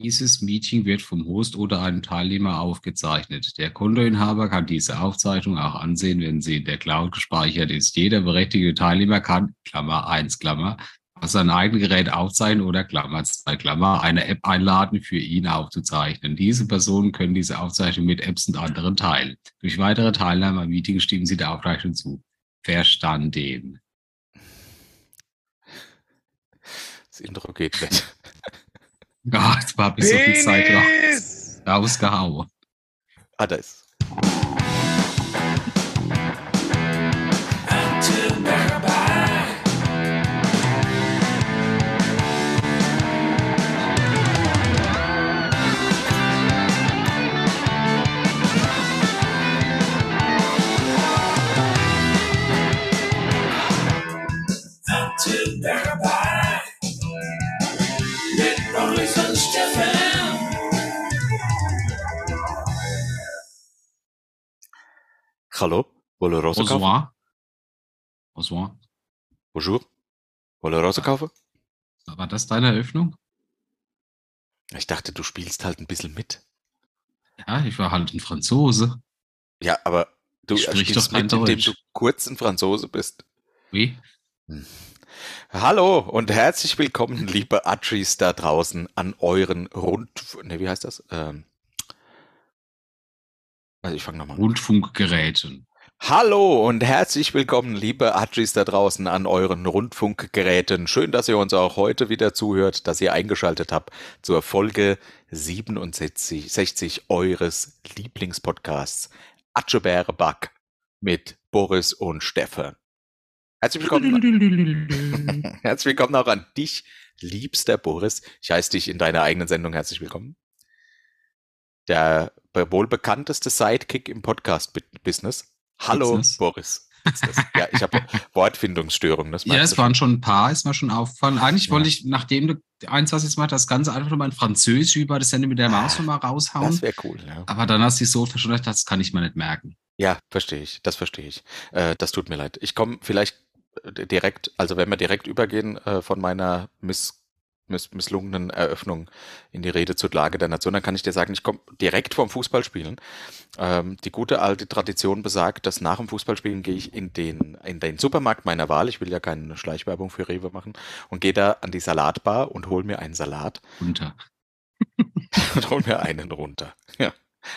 Dieses Meeting wird vom Host oder einem Teilnehmer aufgezeichnet. Der Kontoinhaber kann diese Aufzeichnung auch ansehen, wenn sie in der Cloud gespeichert ist. Jeder berechtigte Teilnehmer kann, Klammer 1, Klammer, auf sein eigenes Gerät aufzeichnen oder Klammer 2, Klammer, eine App einladen, für ihn aufzuzeichnen. Diese Personen können diese Aufzeichnung mit Apps und anderen teilen. Durch weitere Teilnahme am Meeting stimmen sie der Aufzeichnung zu. Verstanden. Das Intro geht nicht. Ja, jetzt war bis so viel Zeit raus. Rausgehauen. Ah, da ist. Hallo, wollen wir kaufen? Bonsoir. Bonsoir. Bonjour. Wollen wir Rosen kaufen? War das deine Eröffnung? Ich dachte, du spielst halt ein bisschen mit. Ja, ich war halt ein Franzose. Ja, aber du Ich sprich spielst doch mit, indem Deutsch. du kurz ein Franzose bist. Wie? Hallo und herzlich willkommen, liebe Atschis da draußen, an euren Rund... Ne, wie heißt das? Ähm, also ich fange nochmal an. Rundfunkgeräten. Hallo und herzlich willkommen, liebe Atschis da draußen an euren Rundfunkgeräten. Schön, dass ihr uns auch heute wieder zuhört, dass ihr eingeschaltet habt zur Folge 67 60 eures Lieblingspodcasts Atschebäre Back mit Boris und Stefan. Herzlich willkommen, herzlich willkommen auch an dich, liebster Boris. Ich heiße dich in deiner eigenen Sendung herzlich willkommen. Der wohl bekannteste Sidekick im Podcast-Business. Hallo, Business. Boris. Ja, ich habe Wortfindungsstörungen. Das Ja, es waren schon ein paar, ist mir schon aufgefallen. Eigentlich Ja. wollte ich, nachdem du eins, was ich jetzt mache, das Ganze einfach nochmal in Französisch über das Sende mit der Maus nochmal schon. raushauen. Das wäre cool, ja. Aber dann hast du dich so verschwunden, das kann ich mir nicht merken. Ja, verstehe ich. Das verstehe ich. Äh, das tut mir leid. Ich komme vielleicht äh, direkt, also wenn wir direkt übergehen äh, von meiner miss, miss, misslungenen Eröffnung in die Rede zur Lage der Nation, dann kann ich dir sagen, ich komme direkt vom Fußballspielen. Ähm, die gute alte Tradition besagt, dass nach dem Fußballspielen gehe ich in den, in den Supermarkt meiner Wahl, ich will ja keine Schleichwerbung für Rewe machen, und gehe da an die Salatbar und hole mir einen Salat Unter. und hol mir einen runter. Ja.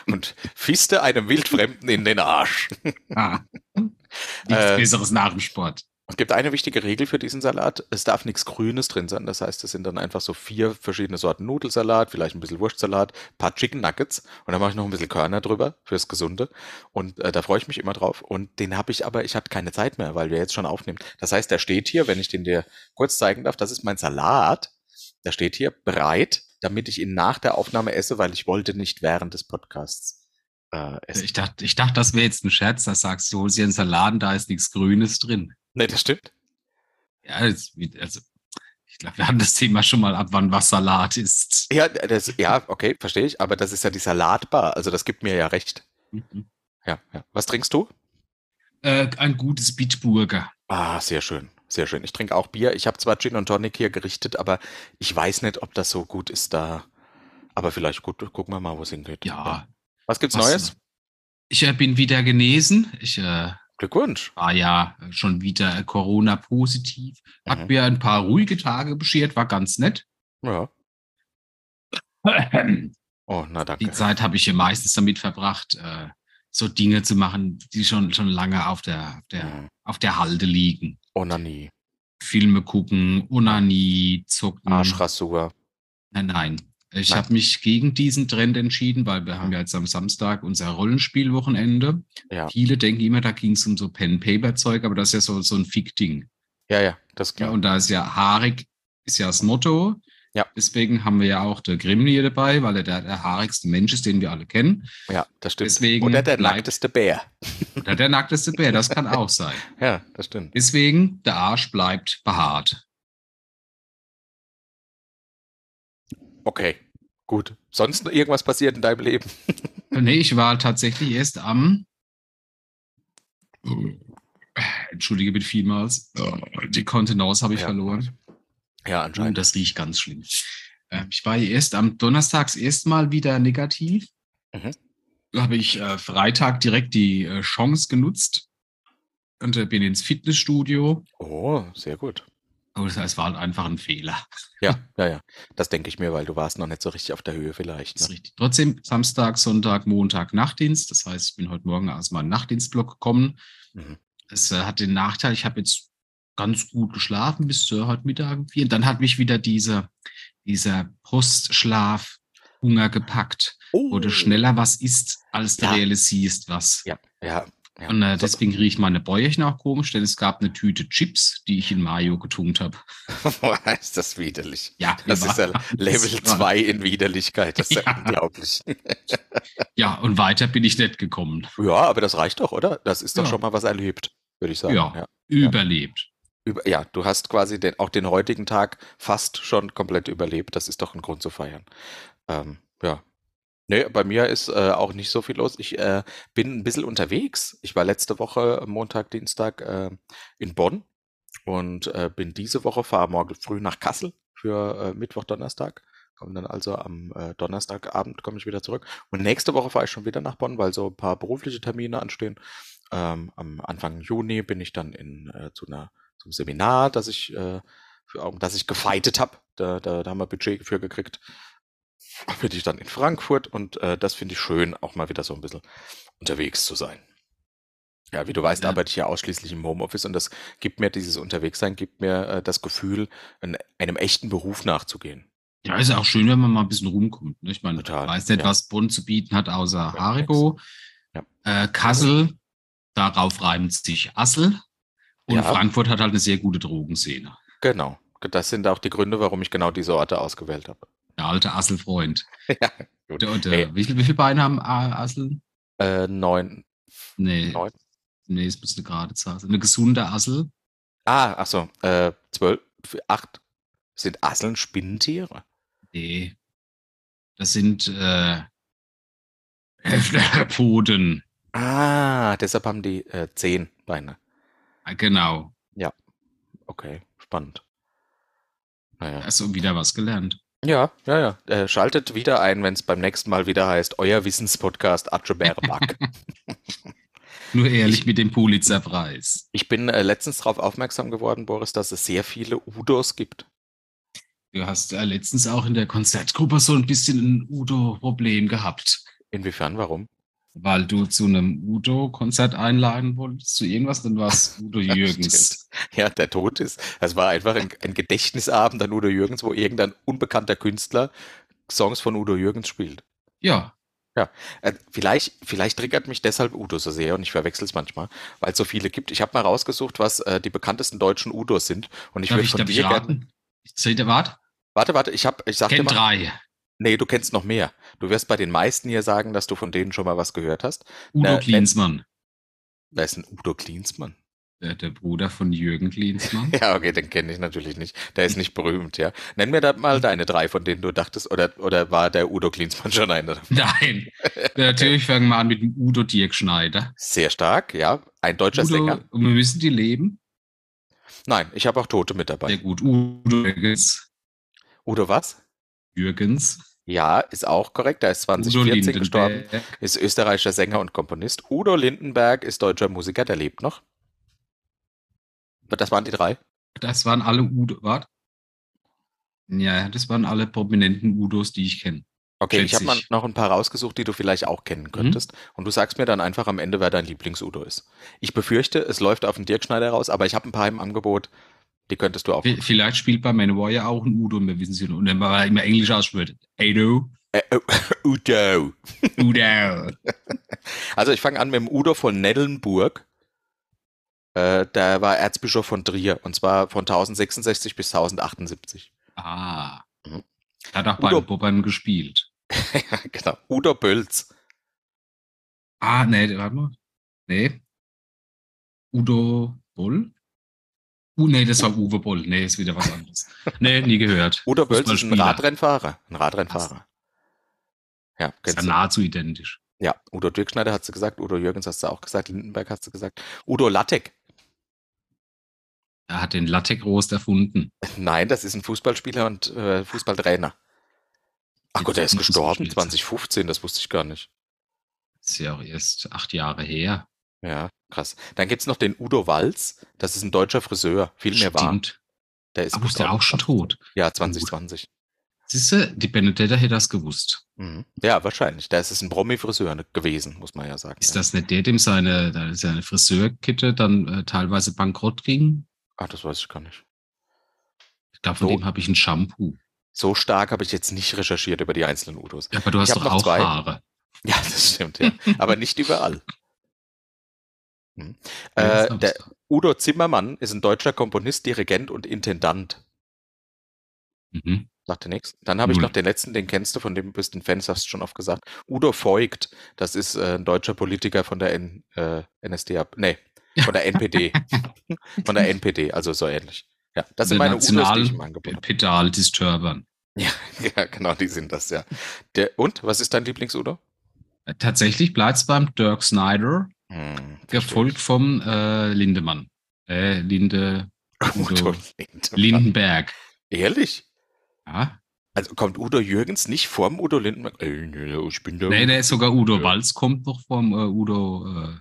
Und fiste einem Wildfremden in den Arsch. Ah. Nichts Äh, Besseres nach dem Sport. Es gibt eine wichtige Regel für diesen Salat. Es darf nichts Grünes drin sein. Das heißt, es sind dann einfach so vier verschiedene Sorten Nudelsalat, vielleicht ein bisschen Wurstsalat, ein paar Chicken Nuggets und dann mache ich noch ein bisschen Körner drüber fürs Gesunde. Und äh, da freue ich mich immer drauf. Und den habe ich aber, ich hatte keine Zeit mehr, weil wir jetzt schon aufnehmen. Das heißt, der steht hier, wenn ich den dir kurz zeigen darf, das ist mein Salat. Der steht hier bereit, damit ich ihn nach der Aufnahme esse, weil ich wollte nicht während des Podcasts äh, essen. Ich dachte, ich dachte, das wäre jetzt ein Scherz, da sagst du, holst dir einen Saladen, da ist nichts Grünes drin. Nee, das stimmt. Ja, das, also, ich glaube, wir hatten das Thema schon mal ab, wann was Salat ist. Ja, das, ja, okay, verstehe ich, aber das ist ja die Salatbar, also das gibt mir ja recht. Mhm. Ja, ja. Was trinkst du? Äh, ein gutes Bitburger. Ah, sehr schön, sehr schön. Ich trinke auch Bier. Ich habe zwar Gin und Tonic hier gerichtet, aber ich weiß nicht, ob das so gut ist da. Aber vielleicht gut, gucken wir mal, wo es hingeht. Ja. Was gibt's was- Neues? Ich äh, bin wieder genesen. Ich äh, Glückwunsch. war ja schon wieder Corona-positiv. Hat Mhm. mir ein paar ruhige Tage beschert, war ganz nett. Ja. Oh, na Die danke. Zeit habe ich ja meistens damit verbracht, äh, so Dinge zu machen, die schon, schon lange auf der, auf, der, Mhm. auf der Halde liegen. Onanie, Filme gucken, Unanie, zocken. Arschrasur. Nein, nein. Ich habe mich gegen diesen Trend entschieden, weil wir haben ja jetzt am Samstag unser Rollenspielwochenende. Ja, Viele denken immer, da ging es um so Pen-Paper-Zeug, aber das ist ja so, so ein Fick-Ding. ja, ja, das ist Ja, klar. und da ist ja haarig, ist ja das Motto. Ja. Deswegen haben wir ja auch der Grimm hier dabei, weil er der, der haarigste Mensch ist, den wir alle kennen. Ja, das stimmt. Deswegen Oder der nackteste Bär. Oder der nackteste Bär, das kann auch sein. Ja, das stimmt. Deswegen, der Arsch bleibt behaart. Okay, gut. Sonst noch irgendwas passiert in deinem Leben? Nee, ich war tatsächlich erst am. Entschuldige bitte vielmals. Die Kontenance habe ich Ja. verloren. Ja, Und anscheinend. das riecht ganz schlimm. Ähm, ich war erst am Donnerstags erstmal wieder negativ. Mhm. Da habe ich äh, Freitag direkt die äh, Chance genutzt und äh, bin ins Fitnessstudio. Oh, sehr gut. Aber es war halt einfach ein Fehler. Ja, ja, ja. Das denke ich mir, weil du warst noch nicht so richtig auf der Höhe vielleicht. Ne? richtig. Trotzdem Samstag, Sonntag, Montag Nachtdienst. Das heißt, ich bin heute Morgen aus meinem Nachtdienstblock gekommen. Mhm. Es äh, hat den Nachteil, ich habe jetzt ganz gut geschlafen bis äh, heute Mittag. Und dann hat mich wieder diese, dieser Postschlaf Hunger gepackt, Oh. schneller was isst, als du Ja. realisierst was. Ja, ja. Ja. Und äh, deswegen riecht meine Bäuerchen auch komisch, denn es gab eine Tüte Chips, die ich in Mayo getunkt habe. ist das widerlich. Ja, Das ist ja Level das war- 2 in Widerlichkeit. Das ist ja Ja. unglaublich. Ja, und weiter bin ich nicht gekommen. Ja, aber das reicht doch, oder? Das ist doch Ja. schon mal was erlebt, würde ich sagen. Ja. ja. Überlebt. Über, ja, du hast quasi den, auch den heutigen Tag fast schon komplett überlebt. Das ist doch ein Grund zu feiern. Ähm, ja. Nee, bei mir ist äh, auch nicht so viel los. Ich äh, bin ein bisschen unterwegs. Ich war letzte Woche Montag, Dienstag äh, in Bonn und äh, bin diese Woche, fahre morgen früh nach Kassel für äh, Mittwoch, Donnerstag. Komme dann also am äh, Donnerstagabend komme ich wieder zurück. Und nächste Woche fahre ich schon wieder nach Bonn, weil so ein paar berufliche Termine anstehen. Ähm, am Anfang Juni bin ich dann in, zu einer, zum Seminar, das ich, äh, für, das ich gefeitet habe. Da, da, da haben wir Budget für gekriegt. Bin ich dann in Frankfurt und äh, das finde ich schön, auch mal wieder so ein bisschen unterwegs zu sein. Ja, wie du weißt, Ja. arbeite ich ja ausschließlich im Homeoffice und das gibt mir dieses Unterwegssein, gibt mir äh, das Gefühl, ein, einem echten Beruf nachzugehen. Ja, ist auch schön, wenn man mal ein bisschen rumkommt. Ne? Ich meine, Total, ich weiß nicht, ja. was Bonn zu bieten hat, außer Ja, Haribo. Ja. Äh, Kassel, darauf reimt sich Assel. Und Ja. Frankfurt hat halt eine sehr gute Drogenszene. Genau. Das sind auch die Gründe, warum ich genau diese Orte ausgewählt habe. Der alte Assel-Freund. ja, gut. Der, der, Ey. wie, viel, wie viele Beine haben A- Assel? Äh, neun, Nee, neun. nee, es muss eine gerade Zahl sein. Eine gesunde Assel. Ah, ach so, äh, zwölf, acht. Sind Asseln Spinnentiere? Nee. Das sind äh, Pfoten. Ah, deshalb haben die äh, zehn Beine. Ah, Genau. Okay, spannend. Naja. Also wieder was gelernt. Ja, ja, ja. Äh, schaltet wieder ein, wenn es beim nächsten Mal wieder heißt, euer Wissenspodcast Atschebäre Back. Nur ehrlich Ich- mit dem Pulitzerpreis. ich bin äh, letztens darauf aufmerksam geworden, Boris, dass es sehr viele Udos gibt. Du hast ja letztens auch in der Konzertgruppe so ein bisschen ein Udo-Problem gehabt, Inwiefern, warum? Weil du zu einem Udo-Konzert einladen wolltest, zu irgendwas, dann war es Udo Ja, Jürgens. Ja, der Tod ist. Es war einfach ein, ein Gedächtnisabend an Udo Jürgens, wo irgendein unbekannter Künstler Songs von Udo Jürgens spielt. Ja, Äh, vielleicht, vielleicht triggert mich deshalb Udo so sehr und ich verwechsel es manchmal, weil es so viele gibt. Ich habe mal rausgesucht, was äh, die bekanntesten deutschen Udos sind und ich würde ich, von ich dir gerne. raten? Ich sehe, der wart? Warte, warte, ich habe, ich sag dir Kennt mal. drei. Nee, du kennst noch mehr. Du wirst bei den meisten hier sagen, dass du von denen schon mal was gehört hast. Udo Na, Klinsmann, Wer ist ein Udo Klinsmann? der, der Bruder von Jürgen Klinsmann. Ja, okay, den kenne ich natürlich nicht. Der ist nicht berühmt, ja. Nenn mir da mal deine drei, von denen du dachtest, oder, oder war der Udo Klinsmann schon einer? Nein, natürlich fangen wir an mit dem Udo Dirk Schneider. Sehr stark, ja. Ein deutscher Udo, Sänger. und wir müssen die leben. Nein, ich habe auch Tote mit dabei. Sehr gut. Udo Jürgens. Udo was? Jürgens. Ja, ist auch korrekt. Er ist Udo 2014 gestorben. Ist österreichischer Sänger und Komponist. Udo Lindenberg ist deutscher Musiker, der lebt noch. Das waren die drei. Das waren alle Udo. Warte. Ja, das waren alle prominenten Udos, die ich kenne. Okay, ich habe mal noch ein paar rausgesucht, die du vielleicht auch kennen könntest. Und du sagst mir dann einfach am Ende, wer dein Lieblings-Udo ist. Ich befürchte, es läuft auf den Dirk Schneider raus, aber ich habe ein paar im Angebot, die könntest du auch. Vielleicht spielt bei Manowar ja auch ein Udo und wir wissen es nicht. Und dann war er immer Englisch ausspricht. Hey du, Äh, äh, Udo. Udo. Also ich fange an mit dem Udo von Neddelnburg. Äh, der war Erzbischof von Trier und zwar von 1066 bis 1078. Ah. Mhm. Hat auch Udo- bei Bobbern gespielt. ja, genau. Udo Bölz. Ah, nee, warte mal. Nee. Udo Boll? Uh, nee, das war Uwe Boll. Nee, ist wieder was anderes. Nee, nie gehört. Udo Bölz ist ein. Radrennfahrer. Ein Radrennfahrer. Ja, Ist ja nahezu identisch. Ja, Udo Dirkschneider hat sie gesagt, Udo Jürgens hast du auch gesagt, Lindenberg hast du gesagt. Udo Lattek. Er hat den Lattek-Rost erfunden. Nein, das ist ein Fußballspieler und äh, Fußballtrainer. Ach Gott, der ist gestorben ausgespielt sein. 2015, das wusste ich gar nicht. Ist ja auch erst acht Jahre her. Ja, krass. Dann gibt's noch den Udo Walz, das ist ein deutscher Friseur, viel mehr war. Stimmt. Der ist Aber ist der auch schon tot? Ja, 2020. Siehst du, die Benedetta hätte das gewusst. Mhm. Ja, wahrscheinlich. Da ist es ein Promi-Friseur ne- gewesen, muss man ja sagen. Ist ja. das nicht der, dem seine, seine Friseurkette dann äh, teilweise bankrott ging? Ach, das weiß ich gar nicht. Ich glaube, von So. dem habe ich ein Shampoo. So stark habe ich jetzt nicht recherchiert über die einzelnen Udos. Ja, aber du hast doch auch zwei. Haare. Ja, das stimmt, ja. Aber nicht überall. Hm. Ja, Äh, der. Udo Zimmermann ist ein deutscher Komponist, Dirigent und Intendant. Mhm. Sagt dir nichts. Dann habe ich noch den letzten, den kennst du, von dem bist du ein Fan, hast du schon oft gesagt. Udo Voigt, das ist äh, ein deutscher Politiker von der N, äh, NSDAP, nee, von der NPD. von der NPD, also so ähnlich. Ja, das sind meine Udos, die ich National- im Angebot habe. Pedal Disturbern. Ja, genau, die sind das, ja. Der, und, was ist dein Lieblings-Udo? Äh, Tatsächlich bleibt es beim Dirk Snyder, Hm, gefolgt vom äh, Lindemann. Äh, Linde. Udo Udo Lindemann. Lindenberg. Ehrlich? Ja? Also kommt Udo Jürgens nicht vorm Udo Lindenberg? Nee, ich bin der Nee, der ist sogar Udo Ja. Walz kommt noch vom äh, Udo. Äh,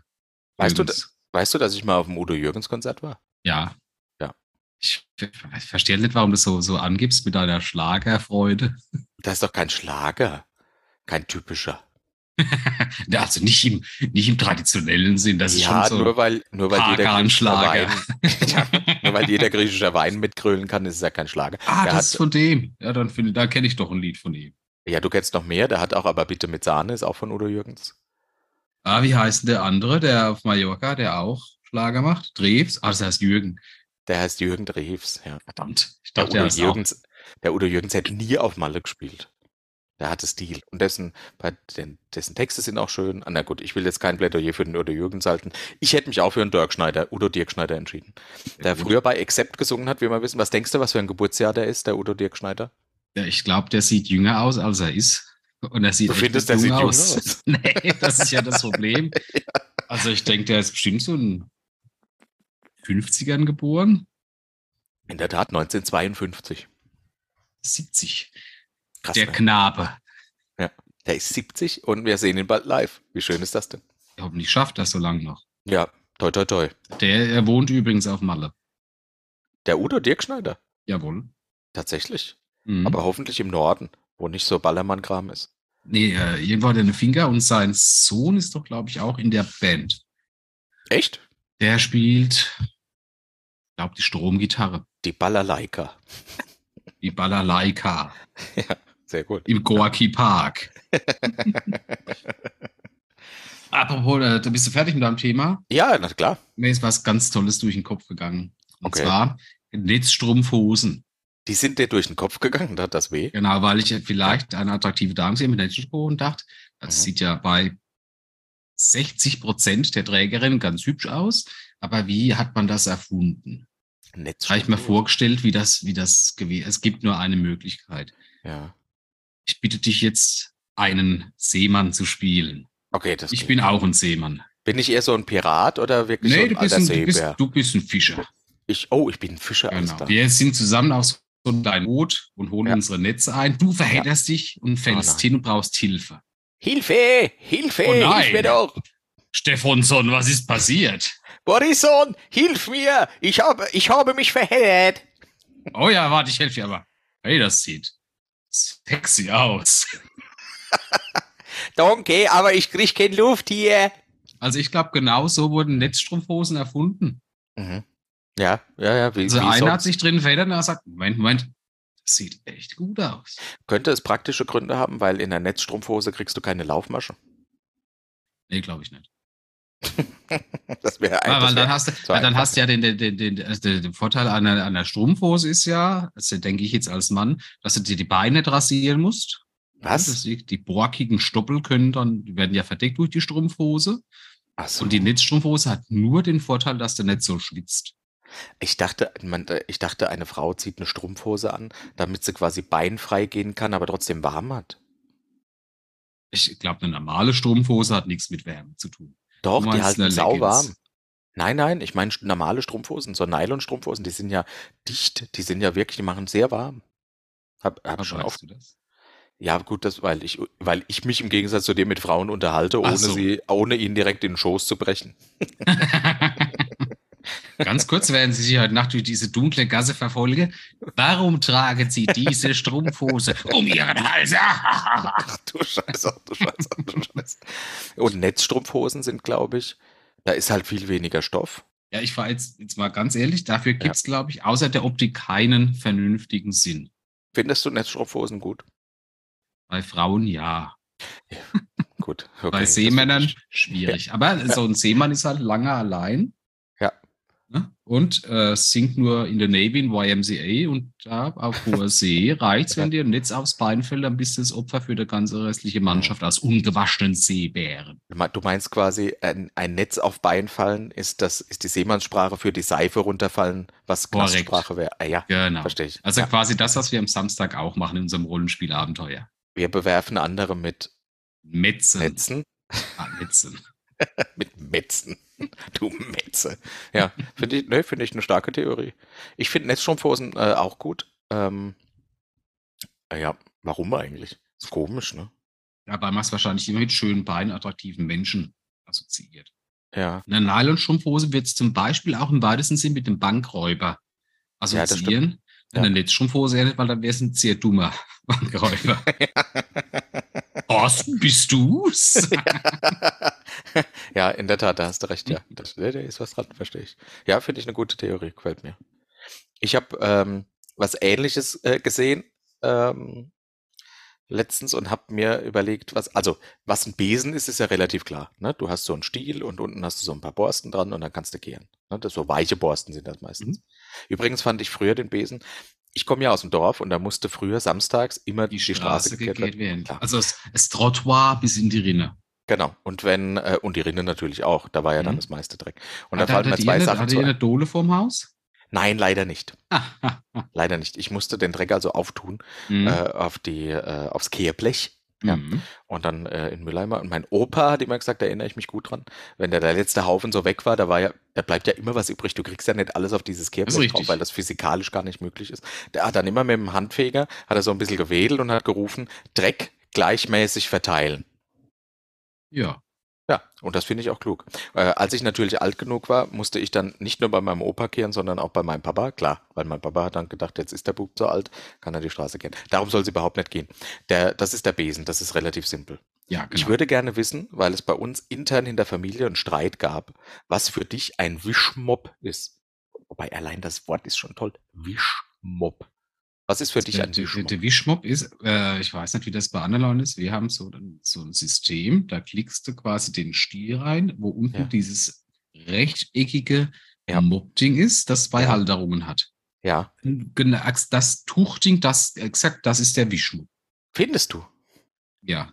Weißt du. Weißt du, dass ich mal auf dem Udo Jürgens Konzert war? Ja. Ja. Ich, ich verstehe nicht, warum du das so, so angibst mit deiner Schlagerfreude. Das ist doch kein Schlager. Kein typischer. Also nicht im, nicht im traditionellen Sinn. Das ist ja, schon so. nur weil, nur weil jeder. Wein, ja, nur weil jeder griechischer Wein mitgrölen kann, ist es ja kein Schlager. ah, Der das ist hat- von dem. Ja, dann finde da kenne ich doch ein Lied von ihm. Ja, du kennst noch mehr. Der hat auch aber bitte mit Sahne, ist auch von Udo Jürgens. Ah, wie heißt denn der andere, der auf Mallorca, der auch Schlager macht? Drews? Ah, das heißt Jürgen. Der heißt Jürgen Drews. Ja. Verdammt. Ich Der dachte, der Udo, ist auch. Jürgens, der Udo Jürgens hätte nie auf Malle gespielt. Der hatte Stil. Und dessen, bei den, dessen Texte sind auch schön. Ah, na gut, ich will jetzt kein Plädoyer für den Udo Jürgens halten. Ich hätte mich auch für einen Dirk Schneider, Udo Dirk Schneider entschieden. Der früher bei Accept gesungen hat, wie wir wissen. Was denkst du, was für ein Geburtsjahr der ist, der Udo Dirk Schneider? Ja, ich glaube, der sieht jünger aus, als er ist. Und er sieht Du findest, der sieht aus. aus? nee, das ist ja das Problem. Also ich denke, der ist bestimmt so in 50ern geboren. In der Tat, 1952. 70. Krass, der ne? Knabe. Der ist 70 und wir sehen ihn bald live. Wie schön ist das denn? Hoffentlich schafft das so lange noch. Ja, toi, toi, toi. Der er wohnt übrigens auf Malle. Der Udo Dirk Schneider. Jawohl. Tatsächlich. Mhm. Aber hoffentlich im Norden, wo nicht so Ballermann-Kram ist. nee, äh, irgendwo hat er eine Finger und sein Sohn ist doch, glaube ich, auch in der Band. Echt? Der spielt, ich glaube, die Stromgitarre. Die Balalaika. Die Balalaika Sehr gut. im Gorki Park. Apropos, äh, da bist du fertig mit deinem Thema? Ja, na klar. Mir ist was ganz Tolles durch den Kopf gegangen. Und Okay. zwar Netzstrumpfhosen. Die sind dir durch den Kopf gegangen, da hat das weh. Genau, weil ich vielleicht eine attraktive Dame sehe mit Netzstrumpfhosen dachte, das Mhm. sieht ja bei 60 Prozent der Trägerinnen ganz hübsch aus. Aber wie hat man das erfunden? Habe ich mir vorgestellt, wie das, wie das gewesen Es gibt nur eine Möglichkeit. Ja. Ich bitte dich jetzt, einen Seemann zu spielen. Okay, das Ich geht. bin auch ein Seemann. Bin ich eher so ein Pirat oder wirklich so Nee, ein du bist, alter ein, du, bist, du bist ein Fischer. Ich, oh, ich bin ein Fischer. Genau. Wir sind zusammen auf so einem Boot und holen Ja. unsere Netze ein. Du verhedderst dich und fällst Oh hin und brauchst Hilfe. Hilfe! Hilfe! Oh nein. hilf mir doch! Stefansson, was ist passiert? Borisson, hilf mir! Ich habe, ich habe mich verheddert! Oh ja, warte, ich helfe dir aber. Hey, das sieht sexy aus. Danke, aber ich krieg keine Luft hier. Also ich glaube, genau so wurden Netzstrumpfhosen erfunden. Mhm. Ja, ja, ja. Wie, Also wie einer hat sich drin verheddert und hat gesagt, Moment, Moment, das sieht echt gut aus. Könnte es praktische Gründe haben, weil in der Netzstrumpfhose kriegst du keine Laufmasche. Nee, glaube ich nicht. Das wäre Ja, ein, weil das dann hast du, weil dann einfach. hast du ja den, den, den, den, also Vorteil einer, einer Strumpfhose ist ja, also denke ich jetzt als Mann, dass du dir die Beine nicht rasieren musst. Was? Das, die, die borkigen Stoppel können dann, die werden ja verdeckt durch die Strumpfhose. Ach so. Und die Netzstrumpfhose hat nur den Vorteil, dass du nicht so schwitzt. Ich dachte, man, ich dachte, eine Frau zieht eine Strumpfhose an, damit sie quasi beinfrei gehen kann, aber trotzdem warm hat. Ich glaube, eine normale Strumpfhose hat nichts mit Wärme zu tun. Doch, die halten sauwarm. Nein, nein, ich meine normale Strumpfhosen, so Nylon-Strumpfhosen, die sind ja dicht, die sind ja wirklich, die machen sehr warm. Hab, hab Aber schon weißt oft. Ja, gut, das, weil ich, weil ich mich im Gegensatz zu dir mit Frauen unterhalte, ohne so. sie, ohne ihnen direkt in den Schoß zu brechen. Ganz kurz, während Sie sich heute Nacht durch diese dunkle Gasse verfolgen. Warum tragen Sie diese Strumpfhose um Ihren Hals? Ach du Scheiße, ach du Scheiße, ach du Scheiße. Und Netzstrumpfhosen sind, glaube ich, da ist halt viel weniger Stoff. Ja, ich war jetzt, jetzt mal ganz ehrlich, dafür gibt es, glaube ich, außer der Optik keinen vernünftigen Sinn. Findest du Netzstrumpfhosen gut? Bei Frauen ja. Gut. Okay, Bei Seemännern schwierig. Aber so ein Seemann ist halt lange allein. Ne? Und äh, singt nur in der Navy in YMCA und da auf hoher See reicht's, wenn dir ein Netz aufs Bein fällt, dann bist du das Opfer für die ganze restliche Mannschaft aus ungewaschenen Seebären. Du me- Du meinst quasi, ein, ein Netz auf Bein fallen ist das, ist die Seemannssprache für die Seife runterfallen, was. Knastsprache wäre. Ah, ja, Genau. verstehe ich. Also ja. quasi das, was wir am Samstag auch machen in unserem Rollenspielabenteuer. Wir bewerfen andere mit Metzen. Netzen, Ah, Metzen. mit Metzen. Du Metze. Ja, finde ich, ne, finde ich eine starke Theorie. Ich finde Netzstrumpfhosen äh, auch gut. Ähm, äh, ja, warum eigentlich? Ist komisch, ne? Dabei machst du wahrscheinlich immer mit schönen Beinen, attraktiven Menschen assoziiert. Ja, Eine Nylonstrumpfhose wird zum Beispiel auch im weitesten Sinn mit dem Bankräuber assoziieren. Ja. Eine Netzstrumpfhose ja weil dann wäre es ein sehr dummer Bankräuber. Thorsten, bist du's? ja, in der Tat, da hast du recht, ja. Das, da ist was dran, verstehe ich. Ja, finde ich eine gute Theorie, gefällt mir. Ich habe ähm, was Ähnliches äh, gesehen ähm, letztens und habe mir überlegt, was, also was ein Besen ist, ist ja relativ klar. Ne? Du hast so einen Stiel und unten hast du so ein paar Borsten dran und dann kannst du kehren. Ne? Das so weiche Borsten sind das meistens. Übrigens fand ich früher den Besen. Ich komme ja aus dem Dorf und da musste früher samstags immer Die die, Straße gekehrt gekehrt werden. Klar. Also das, das Trottoir bis in die Rinne. Genau. Und wenn, äh, und die Rinne natürlich auch, da war ja dann Mhm. das meiste Dreck. Und da Hatte- fallen mir zwei eine, Sachen hattet zu. ihr ein. eine Dole vorm Haus? Nein, leider nicht. Leider nicht. Ich musste den Dreck also auftun Mhm. äh, auf die, äh, aufs Kehrblech ja. Mhm. und dann äh, in Mülleimer. Und mein Opa hat immer gesagt, da erinnere ich mich gut dran, wenn der, der letzte Haufen so weg war, da war ja, da bleibt ja immer was übrig. Du kriegst ja nicht alles auf dieses Kehrblech drauf, weil das physikalisch gar nicht möglich ist. Der hat dann immer mit dem Handfeger, hat er so ein bisschen gewedelt und hat gerufen, Dreck gleichmäßig verteilen. Ja. Ja, und das finde ich auch klug. Äh, als ich natürlich alt genug war, musste ich dann nicht nur bei meinem Opa kehren, sondern auch bei meinem Papa. Klar, weil mein Papa hat dann gedacht, jetzt ist der Bub so alt, kann er die Straße kehren. Darum soll sie überhaupt nicht gehen. Der, das ist der Besen, das ist relativ simpel. Ja, genau. Ich würde gerne wissen, weil es bei uns intern in der Familie einen Streit gab, was für dich ein Wischmob ist. Wobei allein das Wort ist schon toll. Wischmob. Was ist für dich ein der, Wischmob? der Wischmob ist, äh, ich weiß nicht, wie das bei anderen Leuten ist. Wir haben so, ein- so ein System, da klickst du quasi den Stiel rein, wo unten Ja. dieses rechteckige Ja. Mob-Ding ist, das zwei Ja. Halterungen hat. Ja, Genau, das Tuchding, das exakt, das ist der Wischmob. findest du? Ja.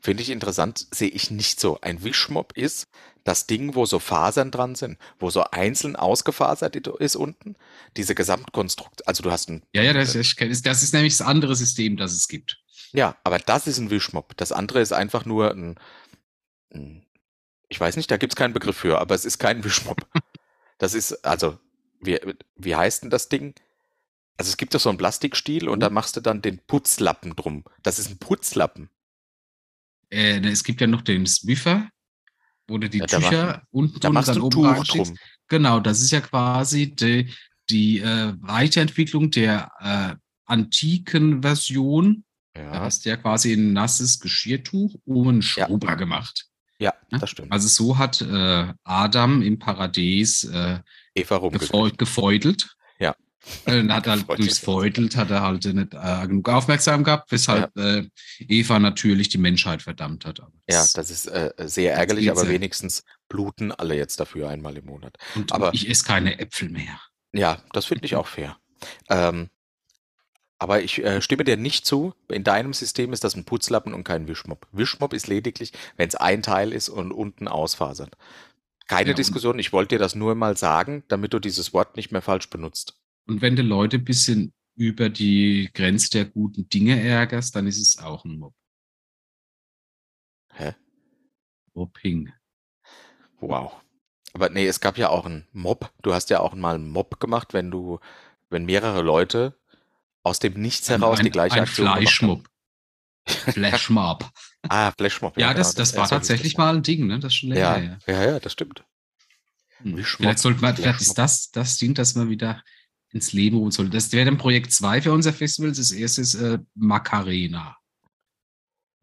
Finde ich interessant, sehe ich nicht so. Ein Wischmob ist das Ding, wo so Fasern dran sind, wo so einzeln ausgefasert ist unten. Diese Gesamtkonstruktion. Also du hast ein. Ja, ja, das, ich das ist nämlich das andere System, das es gibt. Ja, aber das ist ein Wischmob. Das andere ist einfach nur ein. ein ich weiß nicht, da gibt es keinen Begriff für, aber es ist kein Wischmob. Das ist, also, wie, wie heißt denn das Ding? Also es gibt doch so einen Plastikstiel und da machst du dann den Putzlappen drum. Das ist ein Putzlappen. Äh, ne, es gibt ja noch den Swiffer, wo du die Ja, da Tücher mach- unten Da machst dann oben Tuch drum. Genau, das ist ja quasi die, die äh, Weiterentwicklung der äh, antiken Version. Da Ja, hast du ja quasi ein nasses Geschirrtuch um einen Schrubber gemacht. ja, Ja? das stimmt. Also so hat äh, Adam im Paradies äh, Eva gefeudelt. Ja. Äh, hat halt durchs Feudelt hat er halt nicht äh, genug Aufmerksamkeit gehabt, weshalb äh, Eva natürlich die Menschheit verdammt hat. Ja, das- ist äh, sehr ärgerlich, aber ja. wenigstens bluten alle jetzt dafür einmal im Monat. und aber- ich esse keine Äpfel mehr. Ja, das finde ich auch fair. Ähm, aber ich äh, stimme dir nicht zu. In deinem System ist das ein Putzlappen und kein Wischmob. Wischmob ist lediglich, wenn es ein Teil ist und unten ausfasert. Keine Ja, und- Diskussion. Ich wollte dir das nur mal sagen, damit du dieses Wort nicht mehr falsch benutzt. Und wenn du Leute ein bisschen über die Grenze der guten Dinge ärgerst, dann ist es auch ein Mob. Hä? Mobbing. Wow. Aber nee, es gab ja auch einen Mob. Du hast ja auch mal einen Mob gemacht, wenn du, wenn mehrere Leute aus dem Nichts heraus ein, die gleiche ein Aktion. Fleischmob. Flashmob. Ah, Flashmob. Ja, genau, das, das ja, war tatsächlich das. mal ein Ding, ne? Das ist schon länger Ja, her. ja, ja, das stimmt. Hm. Vielleicht, sollte man, vielleicht ist das das Ding, das man wieder ins Leben holen soll. Das wäre dann Projekt 2 für unser Festival. Das erste ist äh, Macarena.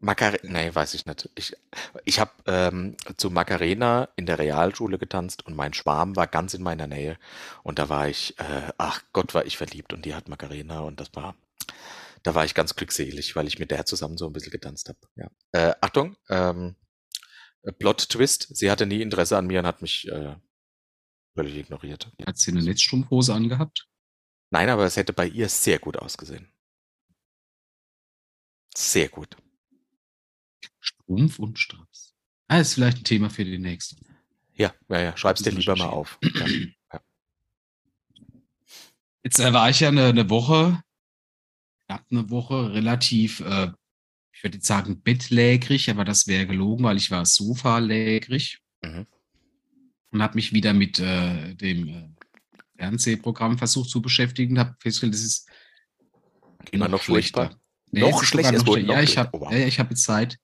Macarena, nee, weiß ich nicht. Ich, ich habe ähm, zu Macarena in der Realschule getanzt und mein Schwarm war ganz in meiner Nähe. Und da war ich, äh, ach Gott, war ich verliebt und die hat Macarena und das war, da war ich ganz glückselig, weil ich mit der zusammen so ein bisschen getanzt habe. Ja. Äh, Achtung, ähm, Plot Twist, sie hatte nie Interesse an mir und hat mich äh, völlig ignoriert. Hat sie eine Netzstrumpfhose angehabt? Nein, aber es hätte bei ihr sehr gut ausgesehen. Sehr gut. Strumpf und Straps. Ah, ist vielleicht ein Thema für die nächste. Ja, ja, ja. Schreib's dir lieber mal auf. Ja. Jetzt äh, war ich ja eine, eine Woche, knapp eine Woche, relativ, äh, ich würde jetzt sagen, bettlägerig, aber das wäre gelogen, weil ich war sofalägerig Mhm. und habe mich wieder mit äh, dem äh, Fernsehprogramm versucht zu beschäftigen, habe festgestellt, das ist Immer noch furchtbar. Nee, Noch es ist schlecht, sogar es noch schlechter. noch Ja, ich schlechter. habe Oh, wow. ja, ich hab jetzt seit,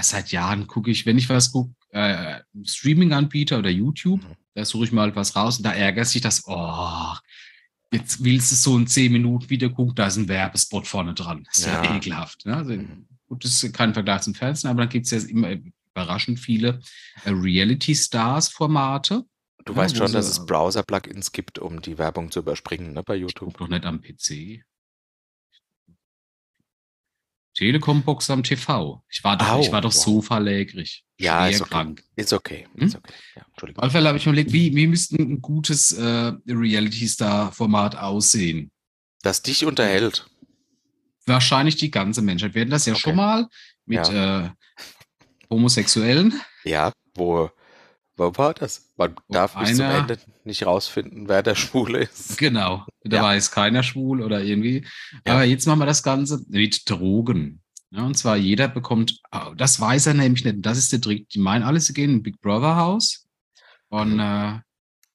seit Jahren gucke ich, wenn ich was gucke, äh, Streaming-Anbieter oder YouTube, Mhm. da suche ich mal was raus und da ärgert sich das, oh, jetzt willst du so in zehn Minuten wieder gucken, da ist ein Werbespot vorne dran. Das ist ja, Ja. ekelhaft. Ne? Also, Mhm. gut, das ist kein Vergleich zum Fernsehen, aber dann gibt es ja immer überraschend viele äh, Reality-Stars-Formate. Du Ja, weißt schon, dass es Browser-Plugins gibt, um die Werbung zu überspringen, ne, bei Ich YouTube. gucke doch nicht am PC. Telekom-Box am TV. Ich war doch, Au, ich war doch wow. sofalägrig. Ja, ist okay. krank. Ist okay. Hm? Ist okay. Ja, Auf alle Fälle habe ich mir überlegt, wie, wie müsste ein gutes äh, Reality-Star-Format aussehen? Das dich unterhält. Wahrscheinlich die ganze Menschheit. Wir hatten das ja Okay. schon mal mit äh, Homosexuellen. Ja, wo, wo war das? Man darf bis zum Ende nicht rausfinden, wer der Schwule ist. Genau. Da Ja. war jetzt keiner schwul oder irgendwie. Ja. Aber jetzt machen wir das Ganze mit Drogen. Ja, und zwar jeder bekommt, ah, das weiß er nämlich nicht. Das ist der Trick. Die meinen alle, sie gehen in ein Big Brother Haus. Und Mhm. äh,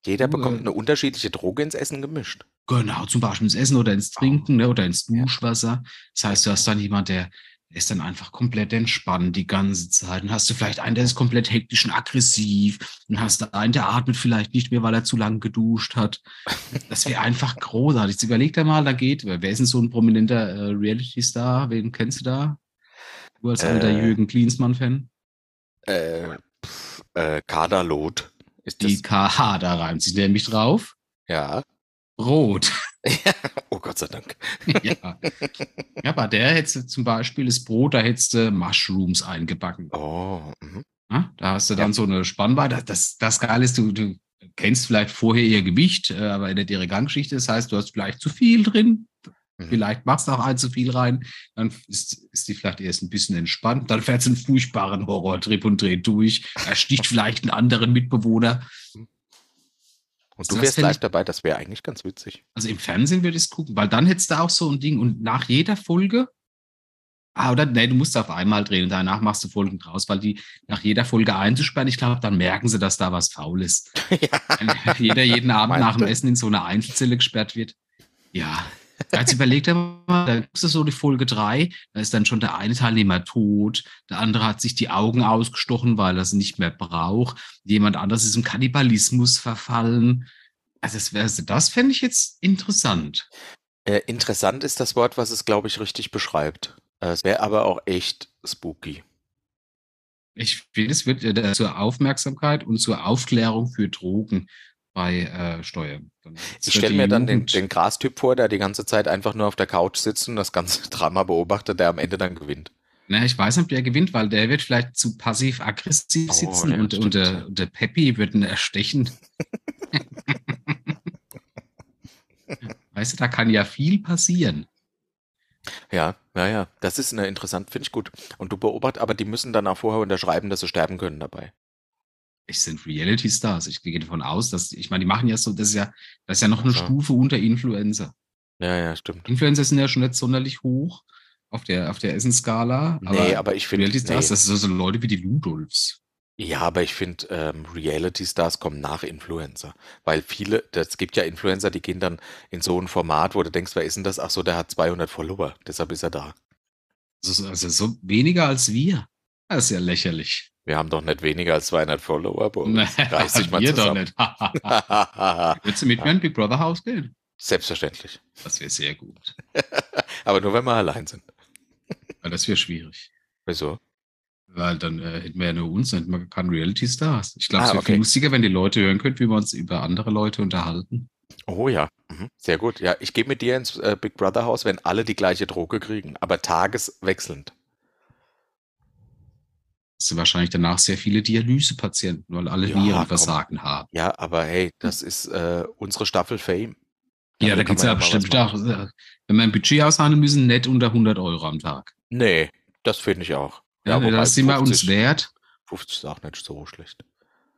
Jeder Äh, bekommt eine unterschiedliche Droge ins Essen gemischt. Genau, zum Beispiel ins Essen oder ins Trinken ne, oder ins Duschwasser. Das heißt, du hast dann jemand, der ist dann einfach komplett entspannt die ganze Zeit. Dann hast du vielleicht einen, der ist komplett hektisch und aggressiv. Dann hast du einen, der atmet vielleicht nicht mehr, weil er zu lange geduscht hat. Das wäre einfach großartig. Jetzt überleg dir mal, da geht, wer ist denn so ein prominenter äh, Reality-Star? Wen kennst du da? Du als alter Äh, Jürgen Klinsmann-Fan? Äh, pff, äh, Kaderlot. Ist Die das? KH, da reimt sich nämlich drauf. Ja. Rot. Oh Gott sei Dank. ja. ja, aber der hättest du zum Beispiel das Brot, da hättest du Mushrooms eingebacken. Oh. Mhm. Ja, da hast du dann so eine Spannweite. Das, das Geile ist, du, du kennst vielleicht vorher ihr Gewicht, äh, aber nicht ihre Ganggeschichte. Das heißt, du hast vielleicht zu viel drin. Mhm. Vielleicht machst du auch ein zu viel rein. Dann ist, ist die vielleicht erst ein bisschen entspannt. Dann fährt sie einen furchtbaren Horrortrip und dreht durch. Er sticht vielleicht einen anderen Mitbewohner. Und Das du wärst live dabei, das wäre eigentlich ganz witzig. Also im Fernsehen würde ich es gucken, weil dann hättest du auch so ein Ding. Und nach jeder Folge, ah, oder nee, du musst auf einmal drehen und danach machst du Folgen draus, weil die nach jeder Folge einzusperren, ich glaube, dann merken sie, dass da was faul ist. ja. Wenn jeder jeden Abend nach dem Meinte. Essen in so eine Einzelzelle gesperrt wird. Ja. Jetzt überlegt er mal, da ist so die Folge drei, da ist dann schon der eine Teilnehmer tot, der andere hat sich die Augen ausgestochen, weil er sie nicht mehr braucht. Jemand anderes ist im Kannibalismus verfallen. Also das, wär- das fände ich jetzt interessant. Äh, interessant ist das Wort, was es, glaube ich, richtig beschreibt. Äh, Es wäre aber auch echt spooky. Ich finde, es wird äh, zur Aufmerksamkeit und zur Aufklärung für Drogen bei äh, Steuern. Ich für stelle mir dann den, den Grastyp vor, der die ganze Zeit einfach nur auf der Couch sitzt und das ganze Drama beobachtet, der am Ende dann gewinnt. Na, ich weiß nicht, ob der gewinnt, weil der wird vielleicht zu passiv-aggressiv Oh, sitzen ja, und, und, der, und der Peppi wird ihn erstechen. weißt du, da kann ja viel passieren. Ja, ja, ja. Das ist eine interessant, finde ich gut. Und du beobachtest, aber die müssen dann auch vorher unterschreiben, dass sie sterben können dabei. Ich sind Reality Stars. Ich gehe davon aus, dass, ich meine, die machen ja so, das ist ja, das ist ja noch eine Ja. Stufe unter Influencer. Ja, ja, stimmt. Influencer sind ja schon nicht sonderlich hoch auf der, auf der Essensskala. Nee, aber ich finde, Reality Stars, nee. das sind so Leute wie die Ludolfs. Ja, aber ich finde, ähm, Reality-Stars kommen nach Influencer. Weil viele, es gibt ja Influencer, die gehen dann in so ein Format, wo du denkst, wer ist denn das? Ach so, der hat 200 Follower, deshalb ist er da. Also, also so weniger als wir. Das ist ja lächerlich. Wir haben doch nicht weniger als 200 Follower. Boris. Nee, Reiß dich mal wir doch zusammen. nicht. Willst du mit mir in Big Brother Haus gehen? Selbstverständlich. Das wäre sehr gut. Aber nur, wenn wir allein sind. Weil das wäre schwierig. Wieso? Weil dann äh, hätten wir ja nur uns, dann hätten wir keine Reality Stars. Ich glaube, Ah, es wäre okay. viel lustiger, wenn die Leute hören könnten, wie wir uns über andere Leute unterhalten. Oh ja, mhm. sehr gut. Ja, ich gehe mit dir ins äh, Big Brother Haus, wenn alle die gleiche Droge kriegen, aber tageswechselnd. Das sind wahrscheinlich danach sehr viele Dialysepatienten, weil alle Ja, Nierenversagen haben. Ja, aber hey, das ist äh, unsere Staffel Fame. Ja, da Damit gibt es kann ja bestimmt auch, äh, wenn wir ein Budget aushandeln müssen, nicht unter 100 Euro am Tag. Nee, das finde ich auch. Ja, wobei das sind wir uns 50 wert. 50 ist auch nicht so schlecht.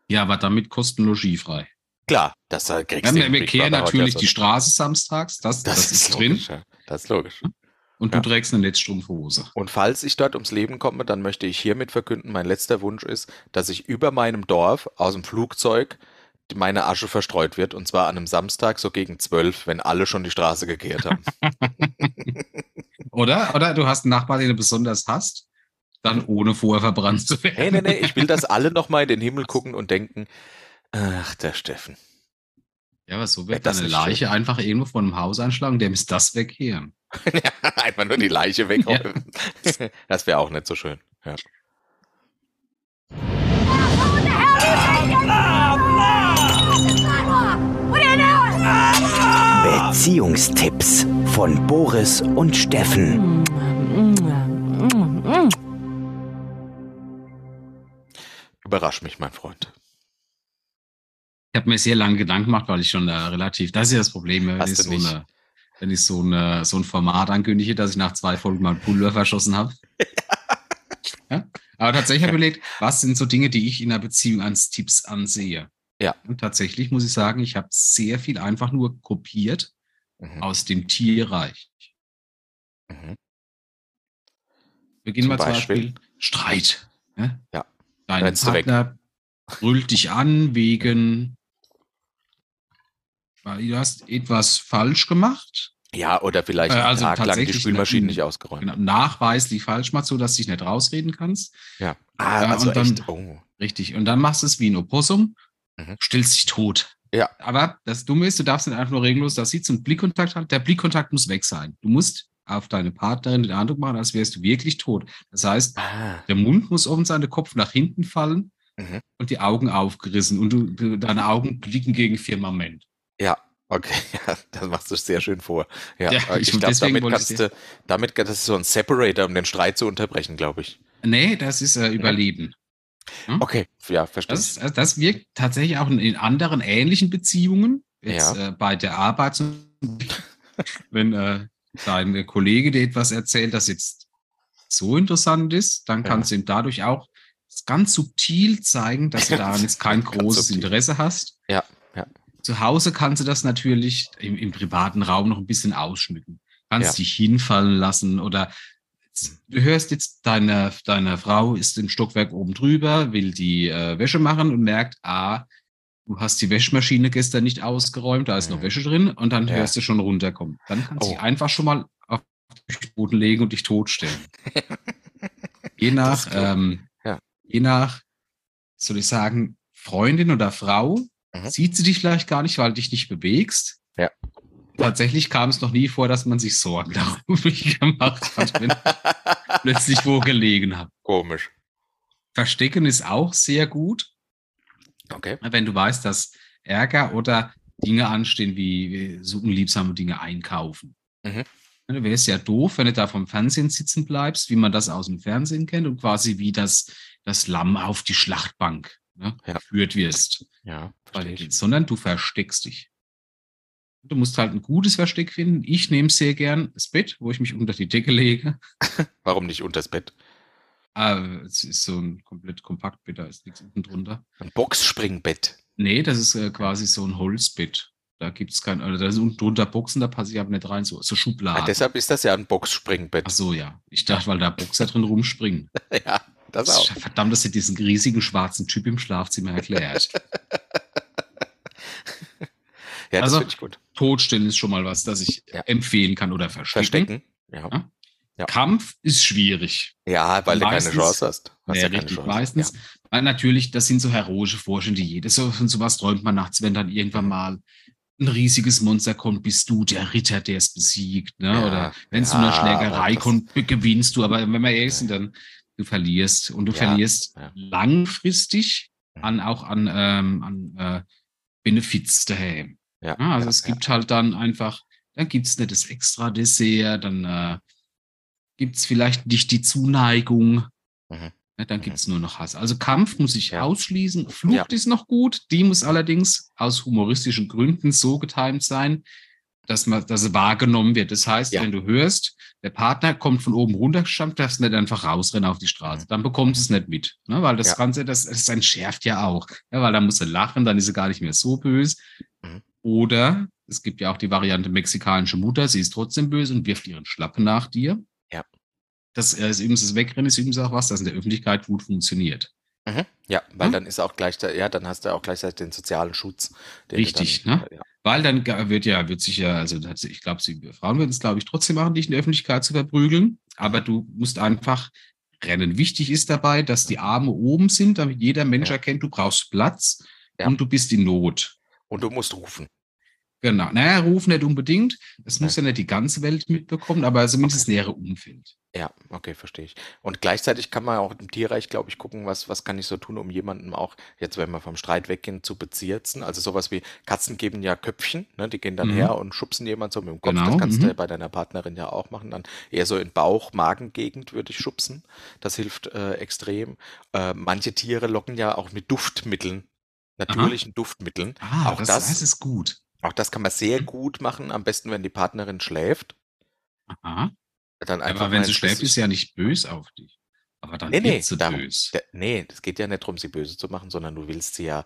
Ja, aber damit kosten logiefrei. Klar, das äh, kriegst Ja, du wir kehren natürlich die ja Straße samstags, das, so. das, ist drin. logisch, ja. Das ist logisch. Und Ja. du trägst eine Netzstrumpfhose. Und falls ich dort ums Leben komme, dann möchte ich hiermit verkünden, mein letzter Wunsch ist, dass ich über meinem Dorf aus dem Flugzeug meine Asche verstreut wird. Und zwar an einem Samstag so gegen zwölf, wenn alle schon die Straße gekehrt haben. Oder? Oder du hast einen Nachbarn, den du besonders hast, dann ohne vorher verbrannt zu werden. nee, nee, nee, ich will, dass alle nochmal in den Himmel gucken und denken, ach, der Steffen. Ja, aber so wird das eine Leiche einfach irgendwo von einem Haus einschlagen, der misst das wegkehren. Einfach nur die Leiche wegräumen. Das wäre auch nicht so schön. Ja. Beziehungstipps von Boris und Steffen. Überrasch mich, mein Freund. Ich habe mir sehr lange Gedanken gemacht, weil ich schon äh, relativ, das ist ja das Problem, wenn ich, so, eine, wenn ich so, eine, so ein Format ankündige, dass ich nach zwei Folgen mal einen Pulver verschossen habe. ja? Aber tatsächlich habe ich überlegt, was sind so Dinge, die ich in einer Beziehung als Tipps ansehe. Ja. Und tatsächlich muss ich sagen, ich habe sehr viel einfach nur kopiert Mhm. aus dem Tierreich. Mhm. Beginnen Zum wir zum Beispiel? Beispiel Streit. Ja. Ja. Dein Rennst. Partner brüllt dich an wegen, weil du hast etwas falsch gemacht. Ja, oder vielleicht Äh, also die tatsächlich Spülmaschine eine- nicht ausgeräumt. Genau, nachweislich falsch macht, so dass du dich nicht rausreden kannst. Ja. Ah, Ja, also und dann- echt. Oh. Richtig. Und dann machst du es wie ein Opossum, Mhm. stellst dich tot. Ja. Aber das Dumme ist, du darfst nicht einfach nur regellos da sitzen und Blickkontakt haben. Der Blickkontakt muss weg sein. Du musst auf deine Partnerin den Eindruck machen, als wärst du wirklich tot. Das heißt, Ah, der Mund muss offen sein, der Kopf nach hinten fallen Mhm. und die Augen aufgerissen und du, deine Augen blicken gegen Firmament. Ja, okay, ja, das machst du sehr schön vor. Ja, Ja, äh, ich- ich glaube, damit kannst du, damit, das ist so ein Separator, um den Streit zu unterbrechen, glaube ich. Nee, das ist äh, Überleben. Okay, ja, verstehe. Das, äh, das wirkt tatsächlich auch in, anderen ähnlichen Beziehungen. Jetzt, äh, bei der Arbeit, wenn äh, dein Kollege dir etwas erzählt, das jetzt so interessant ist, dann Ja. kannst du ihm dadurch auch ganz subtil zeigen, dass du daran jetzt kein großes subtil. Interesse hast. Ja, ja. Zu Hause kannst du das natürlich im, im privaten Raum noch ein bisschen ausschmücken. Kannst Ja. dich hinfallen lassen oder du hörst jetzt, deine, deine Frau ist im Stockwerk oben drüber, will die äh, Wäsche machen und merkt, ah, du hast die Wäschmaschine gestern nicht ausgeräumt, da ist noch Mhm. Wäsche drin und dann Ja. hörst du schon runterkommen. Dann kannst du Oh. dich einfach schon mal auf den Boden legen und dich totstellen. je nach, ähm, Ja. je nach, soll ich sagen, Freundin oder Frau, Mhm. sieht sie dich vielleicht gar nicht, weil du dich nicht bewegst. Ja. Tatsächlich kam es noch nie vor, dass man sich Sorgen darum gemacht hat, wenn plötzlich wo gelegen hat. Komisch. Verstecken ist auch sehr gut, Okay. wenn du weißt, dass Ärger oder Dinge anstehen, wie, wie so unliebsame Dinge einkaufen. Mhm. Du wärst ja doof, wenn du da vom Fernsehen sitzen bleibst, wie man das aus dem Fernsehen kennt und quasi wie das, das Lamm auf die Schlachtbank ne, Ja. geführt wirst. Ja, sondern du versteckst dich. Du musst halt ein gutes Versteck finden. Ich nehme sehr gern das Bett, wo ich mich unter die Decke lege. Warum nicht unters Bett? Ah, es ist so ein komplett Kompaktbett, da ist nichts unten drunter. Ein Boxspringbett. Nee, das ist äh, quasi so ein Holzbett. Da gibt es kein, oder da sind unten drunter Boxen, da passe ich aber nicht rein, so, so Ah, Schubladen. deshalb ist das ja ein Boxspringbett. Ach so, ja. Ich dachte, weil da Boxer drin rumspringen. Ja, das Das auch. verdammt, dass sie diesen riesigen schwarzen Typ im Schlafzimmer erklärt. Ja, das Also- finde ich gut. Totstellen ist schon mal was, das ich Ja. empfehlen kann oder verstecken. Verstecken. Ja. Ja. Ja. Kampf ist schwierig. Ja, weil Meistens- du keine Chance hast. hast Ja, ja richtig, Chance. meistens. Ja. Weil natürlich, das sind so heroische Vorstellungen, die jeder so von sowas träumt man nachts, wenn dann irgendwann mal ein riesiges Monster kommt, bist du der Ritter, der es besiegt, ne? Ja, Oder wenn es zu ja, einer Schlägerei kommt, gewinnst du. Aber wenn wir ehrlich sind, dann du verlierst und du Ja, verlierst langfristig Mhm. an auch an, ähm, an äh, Benefits daheim. Ja, also es gibt halt dann einfach, dann gibt es nicht das extra Dessert, dann äh, gibt es vielleicht nicht die Zuneigung, Mhm. Ne, dann gibt es nur noch Hass. Also Kampf muss ich Ja. ausschließen. Flucht ist noch gut, die muss allerdings aus humoristischen Gründen so getimt sein, dass man, dass sie wahrgenommen wird. Das heißt, Ja. wenn du hörst, der Partner kommt von oben runter gestammt, darfst du nicht einfach rausrennen auf die Straße. Mhm. Dann bekommst du es nicht mit. Ne? Weil das Ja. Ganze, das, das entschärft ja auch. Ja, weil dann muss er lachen, dann ist er gar nicht mehr so böse. Mhm. Oder es gibt ja auch die Variante mexikanische Mutter, sie ist trotzdem böse und wirft ihren Schlappen nach dir. Das ist übrigens das Wegrennen ist übrigens auch was, das in der Öffentlichkeit gut funktioniert. Mhm. Ja, weil Hm? dann ist auch gleichzeitig, ja, dann hast du auch gleichzeitig den sozialen Schutz. Richtig, dann, ne? Ja. Weil dann wird ja, wird sich ja, also das- ich glaube, Frauen würden es, glaube ich, trotzdem machen, dich in der Öffentlichkeit zu verprügeln. Aber du musst einfach rennen. Wichtig ist dabei, dass die Arme oben sind, damit jeder Mensch Ja. erkennt, du brauchst Platz Ja. und du bist in Not. Und du musst rufen. Genau. Naja, ruf nicht unbedingt. Es muss ja nicht die ganze Welt mitbekommen, aber zumindest das nähere Umfeld. Ja, okay, verstehe ich. Und gleichzeitig kann man auch im Tierreich, glaube ich, gucken, was, was kann ich so tun, um jemanden auch, jetzt wenn wir vom Streit weggehen, zu bezirzen. Also sowas wie Katzen geben ja Köpfchen, ne? Die gehen dann Mhm. her und schubsen jemand so mit dem Kopf. Das Genau, kannst mhm. du bei deiner Partnerin ja auch machen. Dann eher so in Bauch, Magengegend würde ich schubsen. Das hilft äh, extrem. Äh, manche Tiere locken ja auch mit Duftmitteln, natürlichen Duftmitteln. Ah, Auch das, das- das ist gut. Auch das kann man sehr gut machen, am besten, wenn die Partnerin schläft. Aha. Dann einfach Aber wenn sie schläft, ist sie ja nicht böse auf dich. Aber dann Nee, nee, sie darum, böse. der, nee, es geht ja nicht darum, sie böse zu machen, sondern du willst sie ja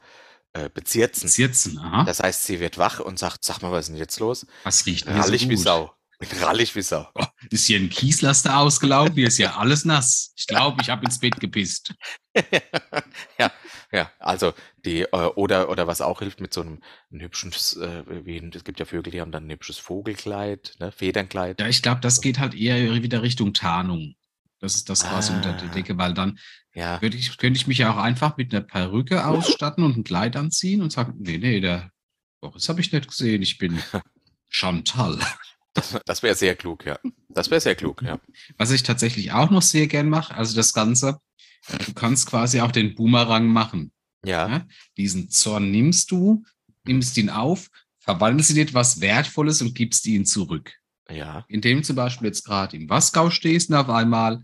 äh, bezirzen. Zirzen, aha. Das heißt, sie wird wach und sagt, sag mal, was ist denn jetzt los? Was riecht denn so Rallig wie gut? Sau. Rallig wie Sau. Oh, ist hier ein Kieslaster ausgelaufen? Hier ist ja alles nass. Ich glaube, ich habe ins Bett gepisst. ja, ja, also die, äh, oder, oder was auch hilft mit so einem ein hübschen, äh, wie, es gibt ja Vögel, die haben dann ein hübsches Vogelkleid, ne, Federnkleid. Ja, ich glaube, das geht halt eher wieder Richtung Tarnung. Das ist das quasi unter der Ah. Decke, weil dann Ja, könnte ich, könnte ich mich ja auch einfach mit einer Perücke ausstatten und ein Kleid anziehen und sagen, nee, nee, der Boris habe ich nicht gesehen, ich bin Chantal. Das, das wäre sehr klug, ja. Das wäre sehr klug, ja. Was ich tatsächlich auch noch sehr gern mache, also das Ganze, du kannst quasi auch den Boomerang machen. Ja, Ja? Diesen Zorn nimmst du, nimmst ihn auf, verwandelst ihn in etwas Wertvolles und gibst ihn zurück. ja, Indem du zum Beispiel jetzt gerade im Wasgau stehst und auf einmal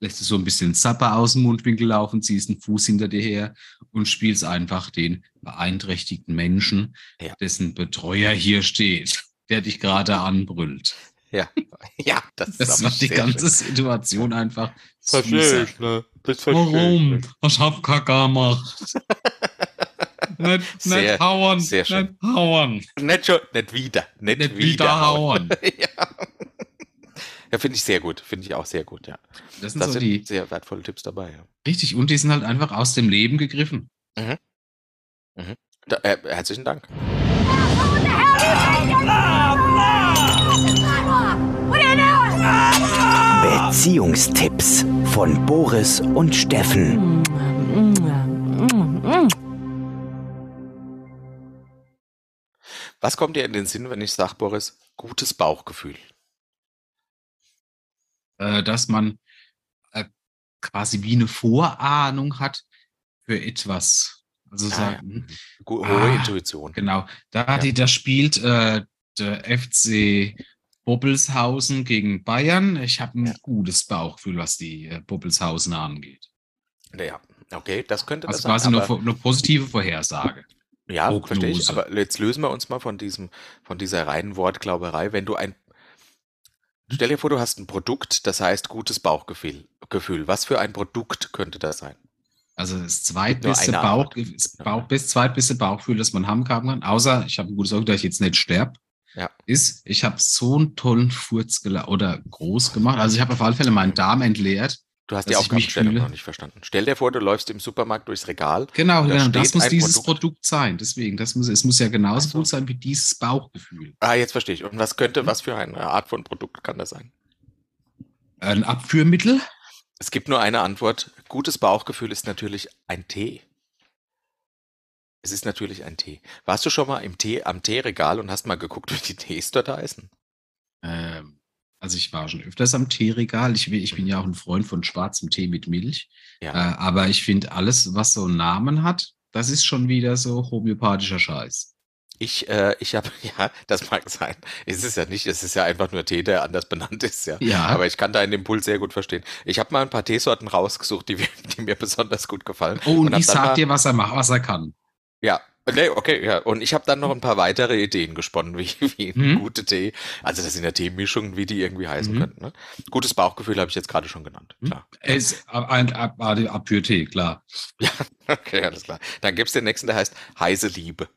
lässt du so ein bisschen Zapper aus dem Mundwinkel laufen, ziehst einen Fuß hinter dir her und spielst einfach den beeinträchtigten Menschen, Ja. dessen Betreuer hier steht, der dich gerade anbrüllt. ja. Ja, das, ist Das aber macht die ganze schön. Situation einfach Verstehe ich, ne? Das ich, Warum? ne? Ich hab Kacke gemacht. nicht, Sehr, nicht hauen, sehr schön. nicht hauen, Nicht schon, nicht wieder, nicht, nicht wieder, wieder hauen. ja, ja finde ich sehr gut, finde ich auch sehr gut, ja. Das sind Da so sind die, sehr wertvolle Tipps dabei, ja. richtig, und die sind halt einfach aus dem Leben gegriffen. Da, äh, herzlichen Dank. Beziehungstipps von Boris und Steffen. Was kommt dir in den Sinn, wenn ich sage, Boris, gutes Bauchgefühl? Äh, dass man äh, quasi wie eine Vorahnung hat für etwas. Also Ah, sagen, Gu- Ah, Hohe Intuition. genau, da, Ja. die, da spielt äh, FC Bobbelshausen gegen Bayern. Ich habe ein Ja. gutes Bauchgefühl, was die äh, Bobbelshausen angeht. Ja, okay, das könnte Also das sein. quasi eine, aber- vo- eine positive Vorhersage. Ja, Prognose. verstehe ich. Aber jetzt lösen wir uns mal von diesem, von dieser reinen Wortglauberei. Wenn du ein, stell dir vor, du hast ein Produkt, das heißt gutes Bauchgefühl. Gefühl. Was für ein Produkt könnte das sein? Also das zweitbeste Bauch, Bauch, zweitbeste Bauchgefühl, das man haben kann, außer ich habe ein gutes Auge, dass ich jetzt nicht sterbe, Ja. ist, ich habe so einen tollen Furz oder groß gemacht. Also ich habe auf alle Fälle meinen Darm entleert. Du hast die Aufgabenstellung noch nicht verstanden. Stell dir vor, du läufst im Supermarkt durchs Regal. Genau, genau das muss dieses Produkt. Produkt. sein. Deswegen, das muss, es muss ja genauso Ach so. gut sein wie dieses Bauchgefühl. Ah, jetzt verstehe ich. Und was könnte, was für eine Art von Produkt kann das sein? Ein Abführmittel? Es gibt nur eine Antwort. Gutes Bauchgefühl ist natürlich ein Tee. Es ist natürlich ein Tee. Warst du schon mal im Tee, am Teeregal und hast mal geguckt, wie die Tees dort heißen? Ähm, also ich war schon öfters am Teeregal. Ich, bin- ich bin ja auch ein Freund von schwarzem Tee mit Milch. Ja. Äh, aber ich finde, alles, was so einen Namen hat, das ist schon wieder so homöopathischer Scheiß. Ich, äh, ich habe, ja, das mag sein. Es ist ja nicht, es ist ja einfach nur Tee, der anders benannt ist, ja. Ja. Aber ich kann deinen Impuls sehr gut verstehen. Ich habe mal ein paar Teesorten rausgesucht, die, mir- die mir besonders gut gefallen. Oh, und hab ich sag mal- dir, was er macht, was er kann. Ja, nee, okay, ja. Und ich habe dann noch ein paar weitere Ideen gesponnen, wie, wie Mhm. gute Tee. Also das sind ja Teemischungen, wie die irgendwie heißen Mhm. könnten. Ne? Gutes Bauchgefühl habe ich jetzt gerade schon genannt. Hm? Klar. Es ist ein Ab- Ab- Abführtee, klar. Ja, okay, alles klar. Dann gibt's den nächsten, der heißt heiße Liebe.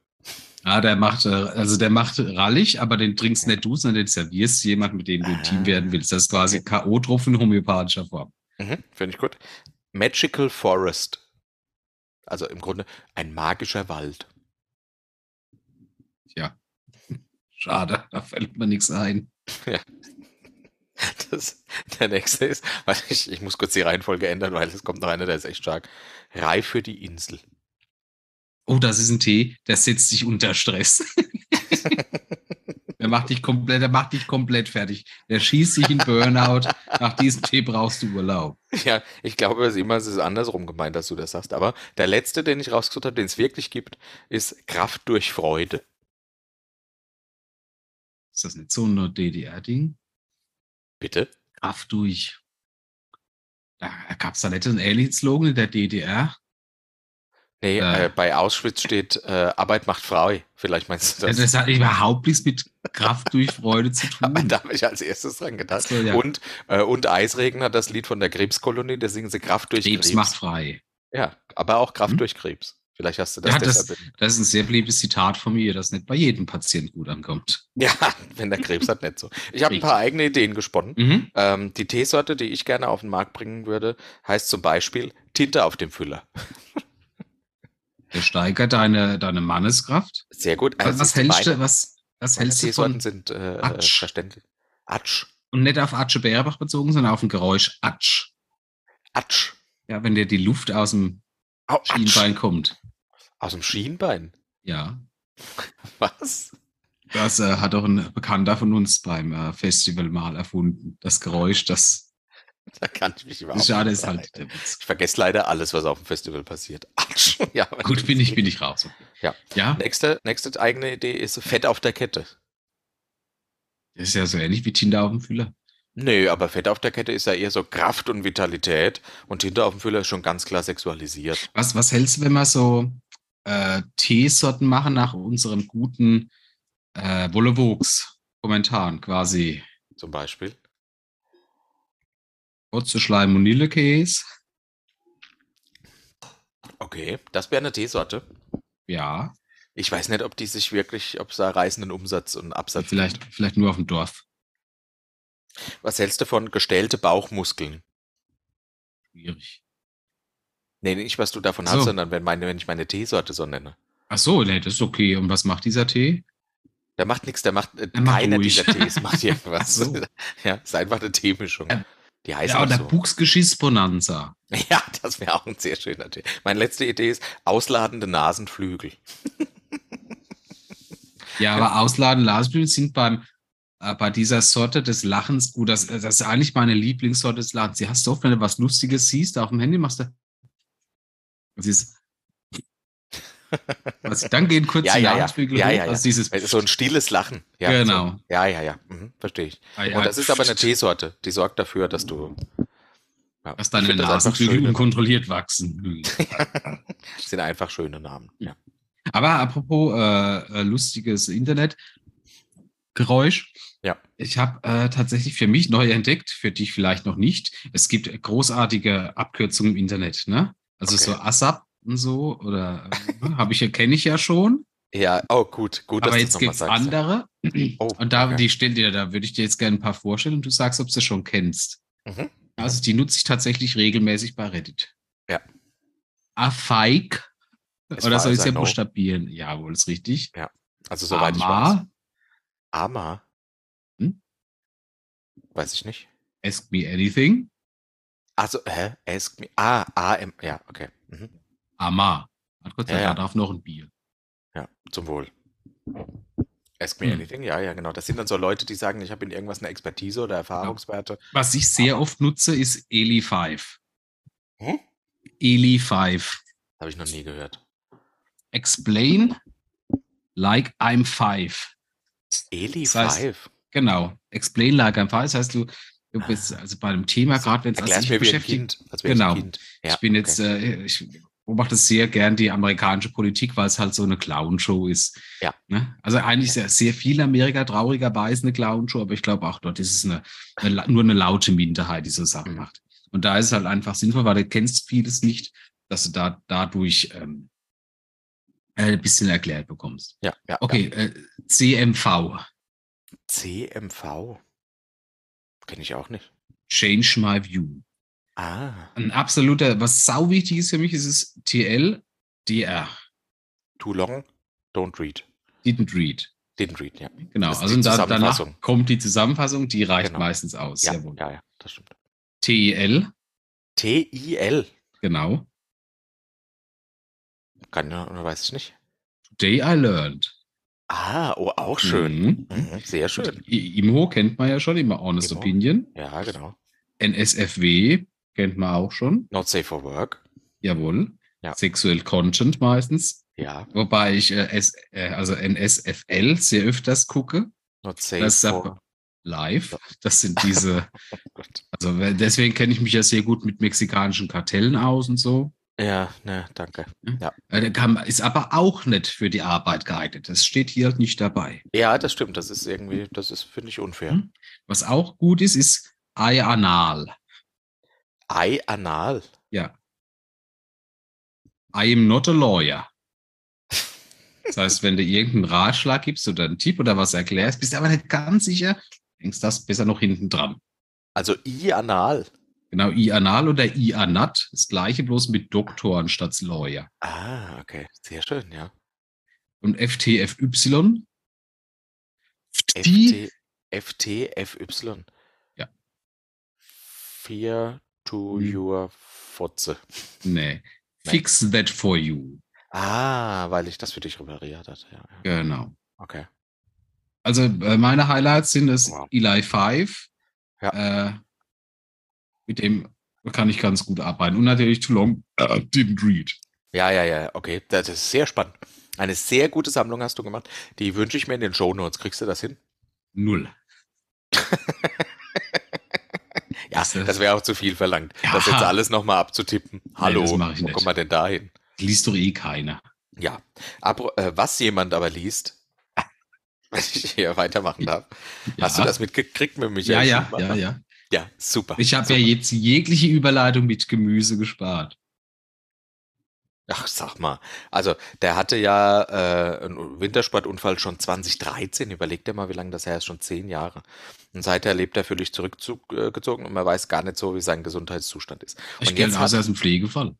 Ja, der macht, äh, also der macht rallig, aber den trinkst nicht du, sondern den servierst jemand, mit dem du im Team Ah. werden willst. Das ist quasi K.O.-Tropfen homöopathischer Form. Mhm, Finde ich gut. Magical Forest. Also im Grunde ein magischer Wald. Ja. Schade, da fällt mir nichts ein. Das, der nächste ist, warte, ich, ich muss kurz die Reihenfolge ändern, weil es kommt noch einer, der ist echt stark. Reif für die Insel. Oh, das ist ein Tee, der setzt dich unter Stress. der macht dich komplett, der macht dich komplett fertig. Der schießt dich in Burnout. Nach diesem Tee brauchst du Urlaub. Ja, ich glaube, es ist andersrum gemeint, dass du das sagst. Aber der letzte, den ich rausgesucht habe, den es wirklich gibt, ist Kraft durch Freude. Ist das nicht so ein DDR-Ding? Bitte? Kraft durch. Da gab es da nicht einen ähnlichen Slogan in der DDR? Nee, Äh. äh, bei Auschwitz steht äh, Arbeit macht frei. Vielleicht meinst du Das, das. das hat überhaupt nichts mit Kraft durch Freude zu Aber tun. da habe ich als erstes dran gedacht. Ach so, ja. Und, äh, und Eisregen hat das Lied von der Krebskolonie, da singen sie Kraft durch Krebs. Krebs macht frei. Ja, aber auch Kraft Hm? durch Krebs. Vielleicht hast du das Ja, das, das ist ein sehr beliebtes Zitat von mir, das nicht bei jedem Patienten gut ankommt. Ja, wenn der Krebs hat, nicht so. Ich habe ein paar eigene Ideen gesponnen. Mhm. Ähm, die Teesorte, die ich gerne auf den Markt bringen würde, heißt zum Beispiel Tinte auf dem Füller. Der steigert deine, deine Manneskraft. Sehr gut. Was, Also was hältst du, was, was hältst du von, sind äh, äh, Atsch. verständlich. Atsch. und nicht auf Atsche Bärbach bezogen, sondern auf ein Geräusch Atsch. Atsch. Ja, wenn dir die Luft aus dem Atsch. Schienbein kommt. Aus dem Schienbein. Ja. Was? Das äh, hat auch ein Bekannter von uns beim äh, Festival mal erfunden. Das Geräusch, das Da kann ich mich überhaupt schade ist halt. Ich vergesse leider alles, was auf dem Festival passiert. Atsch. Ja, Gut, bin ich, bin ich raus. Ja. Ja, Nächste, nächste eigene Idee ist Fett auf der Kette. das ist ja so ähnlich wie Tinder auf dem Füller. Nö, aber Fett auf der Kette ist ja eher so Kraft und Vitalität und Tinte auf dem Füller ist schon ganz klar sexualisiert. Was, was hältst du, wenn wir so äh, Teesorten machen nach unserem guten äh, Wolle-Wuchs-Kommentaren quasi? Zum Beispiel. Kotze, Schleim, Vanillekäse. Okay, das wäre eine Teesorte. Ja, Ich weiß nicht, ob die sich wirklich, ob es da reißenden Umsatz und Absatz vielleicht, vielleicht nur auf dem Dorf. gibt. Was hältst du von gestellte Bauchmuskeln? Schwierig. Nee, nicht, was du davon So. hast, sondern wenn, meine, wenn ich meine Teesorte so nenne. Ach so, nee, das ist okay. Und was macht dieser Tee? Der macht nichts, der macht, äh, keiner dieser Tees macht irgendwas. So. Ja, ist einfach eine Teemischung. Die heißt Ja, auch oder so. Buchsgeschiss-Bonanza. Ja, das wäre auch ein sehr schöner Tee. Meine letzte Idee ist ausladende Nasenflügel. Ja, aber Ausladen, Lasblüten sind beim, äh, bei dieser Sorte des Lachens gut. Das, das ist eigentlich meine Lieblingssorte des Lachens. Sie hast du oft, wenn du was Lustiges siehst, auf dem Handy machst du. Das ist. Was, dann gehen kurz Ja, die ja. Nasenflügel Ja, ja, ja. Also dieses, So ein stilles Lachen. Ja, Genau. So. Ja, ja, ja. Mhm, verstehe ich. Ah, Und das ist aber eine Teesorte. Die sorgt dafür, dass du. Dass deine das Nasenflügel unkontrolliert wachsen. sind einfach schöne Namen. Ja. Aber apropos äh, äh, lustiges Internetgeräusch. Ja. Ich habe äh, tatsächlich für mich neu entdeckt, für dich vielleicht noch nicht. Es gibt großartige Abkürzungen im Internet, ne? Also Okay. so ASAP und so oder äh, habe ich ja kenne ich ja schon. ja, oh gut, gut, aber dass jetzt gibt es andere. Oh, Und da, okay. die stell dir, da würde ich dir jetzt gerne ein paar vorstellen und du sagst, ob du sie schon kennst. Mhm. Also die nutze ich tatsächlich regelmäßig bei Reddit. Ja. Afeik. Es Oder soll ich es ja No. buchstabieren? Jawohl, ist richtig. Also soweit ich weiß. Ama. Ama. Hm? Weiß ich nicht. Ask Me Anything. Also, hä? Ask me. Ah, AM. Ja, okay. Mhm. Ama. Hat Gott sei Ja, Dank ja. darf noch ein Bier. Ja, zum Wohl. Ask me Hm. anything, ja, ja, genau. Das sind dann so Leute, die sagen, ich habe in irgendwas eine Expertise oder Erfahrungswerte. Was ich sehr oft nutze, ist Eli 5. Hm? Eli 5. Habe ich noch nie gehört. Explain like I'm five. Eli Das heißt, 5. Genau. Explain like I'm five. Das heißt, du, du bist also bei einem Thema, gerade wenn es wie ein beschäftigt. Kind. Genau. Ja, ich bin jetzt, äh, ich beobachte sehr gern die amerikanische Politik, weil es halt so eine Clown-Show ist. Ja. Ne? Also eigentlich sehr, sehr viel Amerika traurigerweise eine Clown-Show, aber ich glaube auch dort ist es eine, eine, nur eine laute Minderheit, die so Sachen Mhm. macht. Und da ist es halt einfach sinnvoll, weil du kennst vieles nicht, dass du da dadurch ähm, äh, ein bisschen erklärt bekommst. ja, ja. Okay, äh, CMV, Ja. CMV. Kenne ich auch nicht. Change My View. Ah. Ein absoluter, was sau wichtig ist für mich, ist es TL, DR. Too long, don't read. Didn't read. Didn't read, ja. Genau, also da, danach kommt die Zusammenfassung, die reicht Genau. meistens aus. Ja, ja, ja, das stimmt. TIL, TIL. genau. Kann ja, oder weiß ich nicht. Today I learned. Ah, oh, auch schön. Mhm. Mhm, sehr schön. I- IMHO kennt man ja schon, immer Honest IMHO. Opinion. Ja, genau. NSFW kennt man auch schon. Not safe for work. Jawohl. Ja. Sexuell Content meistens. Ja. Wobei ich äh, S, äh, also NSFL sehr öfters gucke. Not safe Das for live. Das sind diese, oh also äh, deswegen kenne ich mich ja sehr gut mit mexikanischen Kartellen aus und so. Ja, ne, danke. Äh, der kann, ist aber auch nicht für die Arbeit geeignet. Das steht hier nicht dabei. Ja, das stimmt. Das ist irgendwie, das ist, finde ich, unfair. Hm. Was auch gut ist, ist Anal. Ei anal. Ja. I am not a lawyer. Das heißt, wenn du irgendeinen Ratschlag gibst oder einen Tipp oder was erklärst, bist du aber nicht ganz sicher, denkst das besser noch hinten dran. Also I anal. Genau, I anal oder I anat, das gleiche bloß mit Doktor anstatt Lawyer. Ah, okay. Sehr schön, ja. Und FTFY? FT, FTFY. Ja. Fear to Hm. your Fotze. Nee. Fix that for you. Ah, weil ich das für dich repariert hatte. Ja, ja. Genau. Okay. Also äh, meine Highlights sind das Wow. Eli 5. Äh, mit dem kann ich ganz gut arbeiten. Und natürlich Too Long äh, Didn't Read. Ja, ja, ja, okay. Das ist sehr spannend. Eine sehr gute Sammlung hast du gemacht. Die wünsche ich mir in den Shownotes. Kriegst du das hin? Null. Ja, Das, das wäre auch zu viel verlangt. Ja. Das jetzt alles nochmal abzutippen. Hallo, ich wo kommt man denn da hin? Liest doch eh keiner. Ja. Aber, äh, was jemand aber liest, wenn ich hier weitermachen darf. Ja. Hast du das mitgekriegt mit Ja, Michael ja, Schumacher? ja, ja. Ja, super. Ich habe ja jetzt jegliche Überleitung mit Gemüse gespart. Ach, sag mal. Also, der hatte ja äh, einen Wintersportunfall schon 2013. Überleg dir mal, wie lange das her ist. Schon zehn Jahre. Und seither lebt er völlig zurückgezogen und man weiß gar nicht so, wie sein Gesundheitszustand ist. Ich Und kenne hat, aus dem Pflegefall.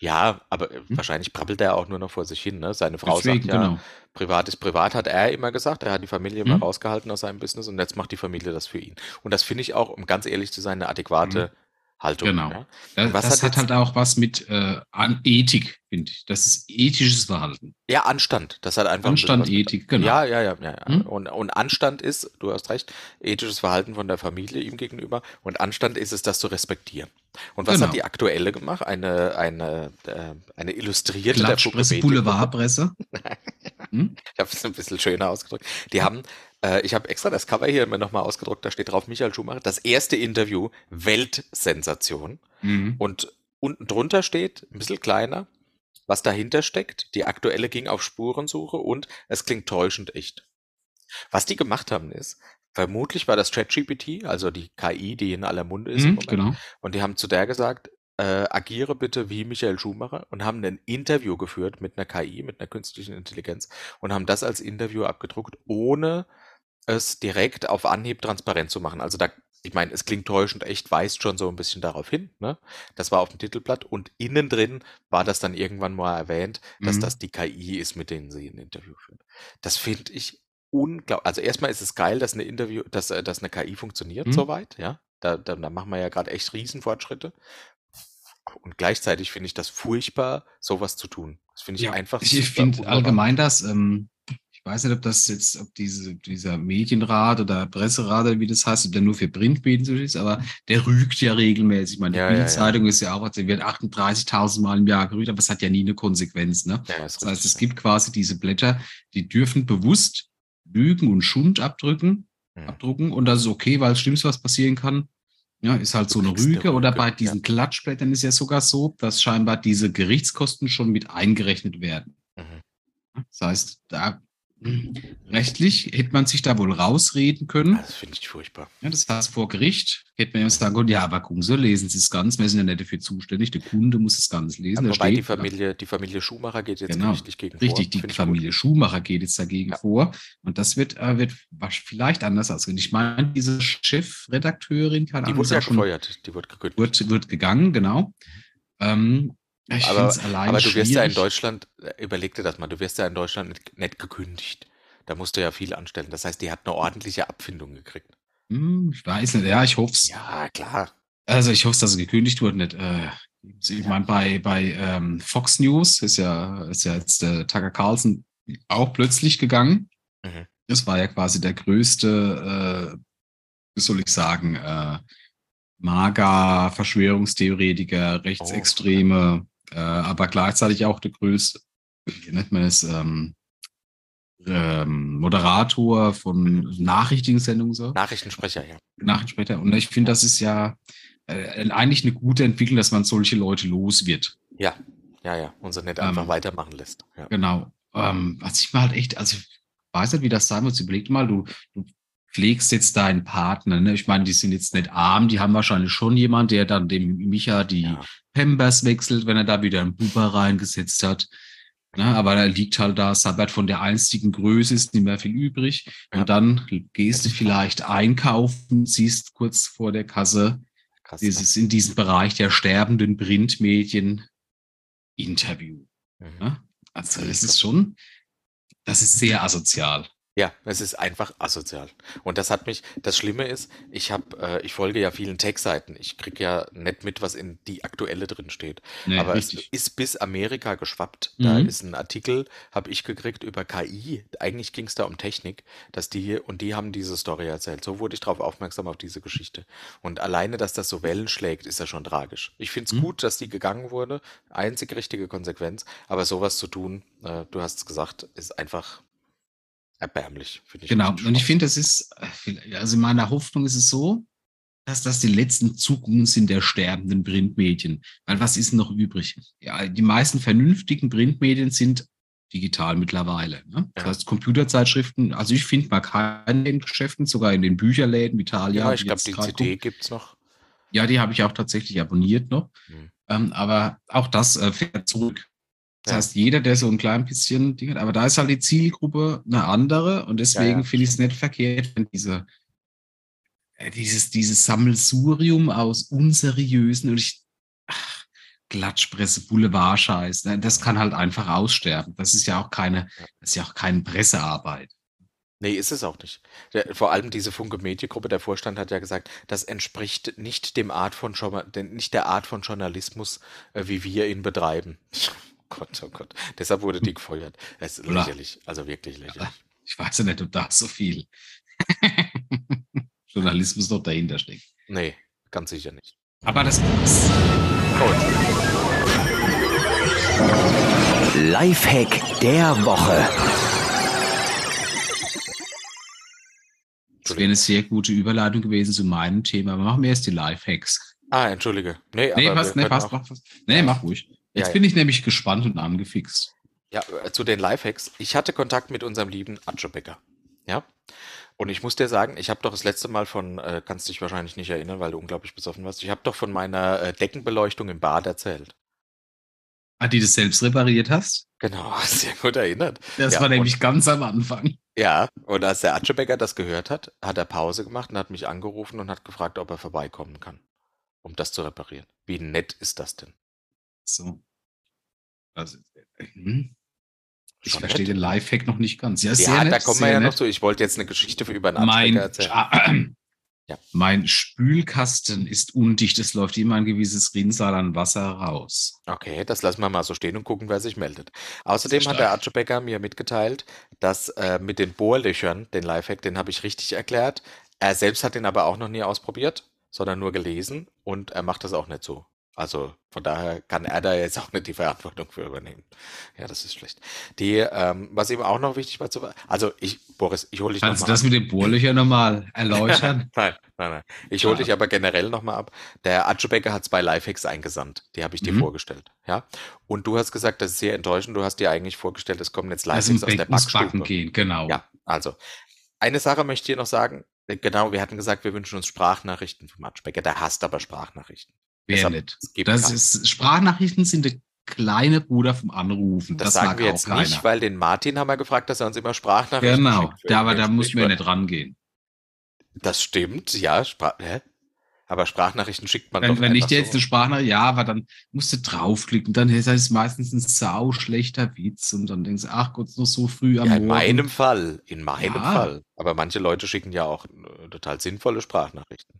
ja, aber äh, Hm? wahrscheinlich brabbelt er auch nur noch vor sich hin. Ne? Seine Frau Deswegen, sagt ja, genau. privat ist privat, hat er immer gesagt. Er hat die Familie immer Hm? rausgehalten aus seinem Business und jetzt macht die Familie das für ihn. Und das finde ich auch, um ganz ehrlich zu sein, eine adäquate Haltung. Genau. Ja? Das, das hat hat halt auch was mit äh, an Ethik, finde ich. Das ist ethisches Verhalten. ja, Anstand. Das hat einfach Anstand, was mit- Ethik, genau. Ja, ja, ja, ja. ja. Hm? Und, und Anstand ist, du hast recht, ethisches Verhalten von der Familie ihm gegenüber. Und Anstand ist es, das zu respektieren. Und was Genau. hat die aktuelle gemacht? Eine, eine, äh, eine Illustrierte Klatschpresse. Boulevardpresse. Hm? Ich habe es ein bisschen schöner ausgedrückt. Die haben, äh, ich habe extra das Cover hier mir nochmal ausgedruckt, da steht drauf Michael Schumacher, das erste Interview, Weltsensation. Mhm. Und unten drunter steht, ein bisschen kleiner, was dahinter steckt. Die aktuelle ging auf Spurensuche und es klingt täuschend echt. Was die gemacht haben ist, vermutlich war das ChatGPT, also die KI, die in aller Munde ist. im Mhm, Moment. genau. Und die haben zu der gesagt, äh, agiere bitte wie Michael Schumacher und haben ein Interview geführt mit einer KI, mit einer künstlichen Intelligenz und haben das als Interview abgedruckt, ohne es direkt auf Anhieb transparent zu machen. Also da, ich meine, es klingt täuschend echt, weist schon so ein bisschen darauf hin. Ne? Das war auf dem Titelblatt und innen drin war das dann irgendwann mal erwähnt, dass Mhm. das die KI ist, mit denen sie ein Interview führen. Das finde ich unglaublich. Also erstmal ist es geil, dass eine Interview, dass, äh, dass eine KI funktioniert Mhm. soweit, ja. Da, da, da machen wir ja gerade echt Riesenfortschritte. Und gleichzeitig finde ich das furchtbar, sowas zu tun. Das finde ich Ja, einfach ich, finde allgemein das, ähm, ich weiß nicht, ob das jetzt, ob diese, dieser Medienrat oder Presserat oder wie das heißt, ob der nur für Printmedien so ist, aber der rügt ja regelmäßig. Ich meine, die Ja, ja, ja. Bildzeitung ist ja auch, die wird 38.000 Mal im Jahr gerügt, aber es hat ja nie eine Konsequenz, ne? Das heißt, richtig, es gibt quasi diese Blätter, die dürfen bewusst Lügen und Schund abdrücken. Mhm. abdrucken und das ist okay, weil das Schlimmste, was passieren kann, ja, ist halt so eine eine Rüge. Oder Rüge, bei ja. diesen Klatschblättern ist ja sogar so, dass scheinbar diese Gerichtskosten schon mit eingerechnet werden. Mhm. Das heißt, da rechtlich hätte man sich da wohl rausreden können. Das finde ich furchtbar. Ja, das heißt, vor Gericht hätte man ja sagen können, ja, aber gucken Sie, lesen Sie es ganz, wir sind ja nicht dafür zuständig, der Kunde muss es ganz lesen. Ja, wobei die steht- Familie, die Familie Schumacher geht jetzt Genau. richtig gegen Richtig, vor. die Finde ich Familie. Schumacher geht jetzt dagegen Ja. vor. Und das wird, äh, wird vielleicht anders ausgehen. Ich meine, diese Chefredakteurin, keine Die wurde ja schon, gefeuert, die wurde gekündigt. wird, wird gegangen, genau. Ähm, ich aber, allein aber du wirst ja in. Deutschland, äh, überleg dir das mal, du wirst ja in Deutschland nicht, nicht gekündigt. Da musst du ja viel anstellen. Das heißt, die hat eine ordentliche Abfindung gekriegt. Hm, ich weiß nicht, ja, ich hoffe es. Ja, klar. Also ich hoffe, dass sie gekündigt wurde. Nicht. Äh, ich meine, bei, bei ähm, Fox News ist ja, ist ja jetzt der Tucker Carlson auch plötzlich gegangen. Mhm. Das war ja quasi der größte, äh, wie soll ich sagen, äh, Maga, Verschwörungstheoretiker, Rechtsextreme, äh, aber gleichzeitig auch der größte, wie nennt man es, ähm, ähm, Moderator von Nachrichtensendungen so. Nachrichtensprecher, ja. Nachrichtensprecher. Und ich finde, das ist ja äh, eigentlich eine gute Entwicklung, dass man solche Leute los wird. Ja, ja, ja. Und sie nicht Ähm, einfach weitermachen lässt. Ja. Genau. Ähm, was ich mal halt echt, also ich weiß nicht, wie das sein muss. Überleg mal, du, du pflegst jetzt deinen Partner. Ne? Ich meine, die sind jetzt nicht arm, die haben wahrscheinlich schon jemand, der dann dem Micha die Ja. Pampers wechselt, wenn er da wieder einen Buber reingesetzt hat. Ne? Aber da liegt halt da, Sabbat von der einstigen Größe ist nicht mehr viel übrig. Ja. Und dann gehst du vielleicht einkaufen, siehst kurz vor der Kasse, Krass. dieses in diesem Bereich der sterbenden Printmedien Interview. Mhm. Ne? Also es ist schon, das ist sehr asozial. Ja, es ist einfach asozial. Und das hat mich, das Schlimme ist, ich habe, äh, ich folge ja vielen Tech-Seiten. Ich kriege ja nicht mit, was in die aktuelle drin steht. Nee, Aber richtig. es ist bis Amerika geschwappt. Da Mhm. ist ein Artikel, habe ich gekriegt über KI. Eigentlich ging es da um Technik, dass die und die haben diese Story erzählt. So wurde ich darauf aufmerksam auf diese Geschichte. Und alleine, dass das so Wellen schlägt, ist ja schon tragisch. Ich finde es Mhm. gut, dass die gegangen wurde. Einzig richtige Konsequenz. Aber sowas zu tun, äh, du hast es gesagt, ist einfach erbärmlich. finde ich Genau. Und ich finde, das ist, also in meiner Hoffnung ist es so, dass das die letzten Zuckungen sind der sterbenden Printmedien. Weil was ist noch übrig? Ja, die meisten vernünftigen Printmedien sind digital mittlerweile. Ne? Das Ja. heißt, Computerzeitschriften, also ich finde mal keine in Geschäften, sogar in den Bücherläden, Vitalia. ja, ich glaube, die CD gibt es noch. Ja, die habe ich auch tatsächlich abonniert noch. Mhm. Ähm, aber auch das äh, fährt zurück. Das Ja. heißt, jeder, der so ein klein bisschen Ding hat, aber da ist halt die Zielgruppe eine andere und deswegen ja. finde ich es nicht verkehrt, wenn diese, äh, dieses, dieses Sammelsurium aus unseriösen und ich, ach, Klatschpresse, Boulevardscheiß, ne, das kann halt einfach aussterben. Das ist ja auch keine, das ist ja auch keine Pressearbeit. Nee, ist es auch nicht. Der, vor allem diese Funke Mediengruppe, der Vorstand hat ja gesagt, das entspricht nicht dem Art von nicht der Art von Journalismus, äh, wie wir ihn betreiben. Gott, oh Gott. Deshalb wurde die gefeuert. Es ist Oder? lächerlich. Also wirklich lächerlich. Ich weiß ja nicht, ob da so viel Journalismus noch dahinter steckt. Nee, ganz sicher nicht. Aber das ist Lifehack der Woche. Das wäre eine sehr gute Überleitung gewesen zu meinem Thema. Aber machen wir erst die Lifehacks. Ah, entschuldige. Nee, Nee, aber passt, nee, passt, auch-. Nee, mach ruhig. Jetzt ja. bin ich nämlich gespannt und angefixt. Ja, äh, zu den Lifehacks. Ich hatte Kontakt mit unserem lieben Atschebecker. Ja. Und ich muss dir sagen, ich habe doch das letzte Mal von, äh, kannst dich wahrscheinlich nicht erinnern, weil du unglaublich besoffen warst. Ich habe doch von meiner äh, Deckenbeleuchtung im Bad erzählt. Ah, die du selbst repariert hast? Genau, sehr gut erinnert. Das Ja, war und- nämlich ganz am Anfang. Ja, und als der Atschebecker das gehört hat, hat er Pause gemacht und hat mich angerufen und hat gefragt, ob er vorbeikommen kann, um das zu reparieren. Wie nett ist das denn? So. Also, hm. Ich Schon verstehe nett. den Lifehack noch nicht ganz. Ja, Ja, nett, da kommen wir ja noch nett. zu. Ich wollte jetzt eine Geschichte für über einen Mein, erzählen. Ja. Mein Spülkasten ist undicht. Es läuft immer ein gewisses Rinnsal an Wasser raus. Okay, das lassen wir mal so stehen und gucken, wer sich meldet. Außerdem hat der stark. Archie Becker mir mitgeteilt, dass äh, mit den Bohrlöchern, den Lifehack, den habe ich richtig erklärt. Er selbst hat den aber auch noch nie ausprobiert, sondern nur gelesen und er macht das auch nicht so. Also von daher kann er da jetzt auch nicht die Verantwortung für übernehmen. Ja, das ist schlecht. Die, ähm, was ihm auch noch wichtig war zu, also ich, Boris, ich hole dich Kannst du das mit dem Bohrlöcher nochmal erläutern? Nein, nein, nein. Ich hole Schade. dich aber generell nochmal ab. Der Atschebecker hat zwei Lifehacks eingesandt. Die habe ich dir Mhm. vorgestellt. Ja. Und du hast gesagt, das ist sehr enttäuschend. Du hast dir eigentlich vorgestellt, es kommen jetzt Also Lifehacks aus der ins Backen Backstube. gehen, genau. Ja, also. Eine Sache möchte ich dir noch sagen. Genau, wir hatten gesagt, wir wünschen uns Sprachnachrichten vom Atschebecker. Der hasst aber Sprachnachrichten. Gibt Das ist, Sprachnachrichten sind der kleine Bruder vom Anrufen. Das, Das, sagen wir auch jetzt keiner. nicht, weil den Martin haben wir gefragt, dass er uns immer Sprachnachrichten genau, schickt für da, aber da muss man nicht rangehen. Das stimmt, ja. Sprach, hä? Aber Sprachnachrichten schickt man Wenn, doch wenn ich dir jetzt so. eine Sprachnachricht, ja, aber dann musst du draufklicken, dann ist es meistens ein sau schlechter Witz und dann denkst du, ach Gott, noch so früh am Ja, in Morgen. meinem Fall, in meinem Ja. Fall. Aber manche Leute schicken ja auch äh, total sinnvolle Sprachnachrichten.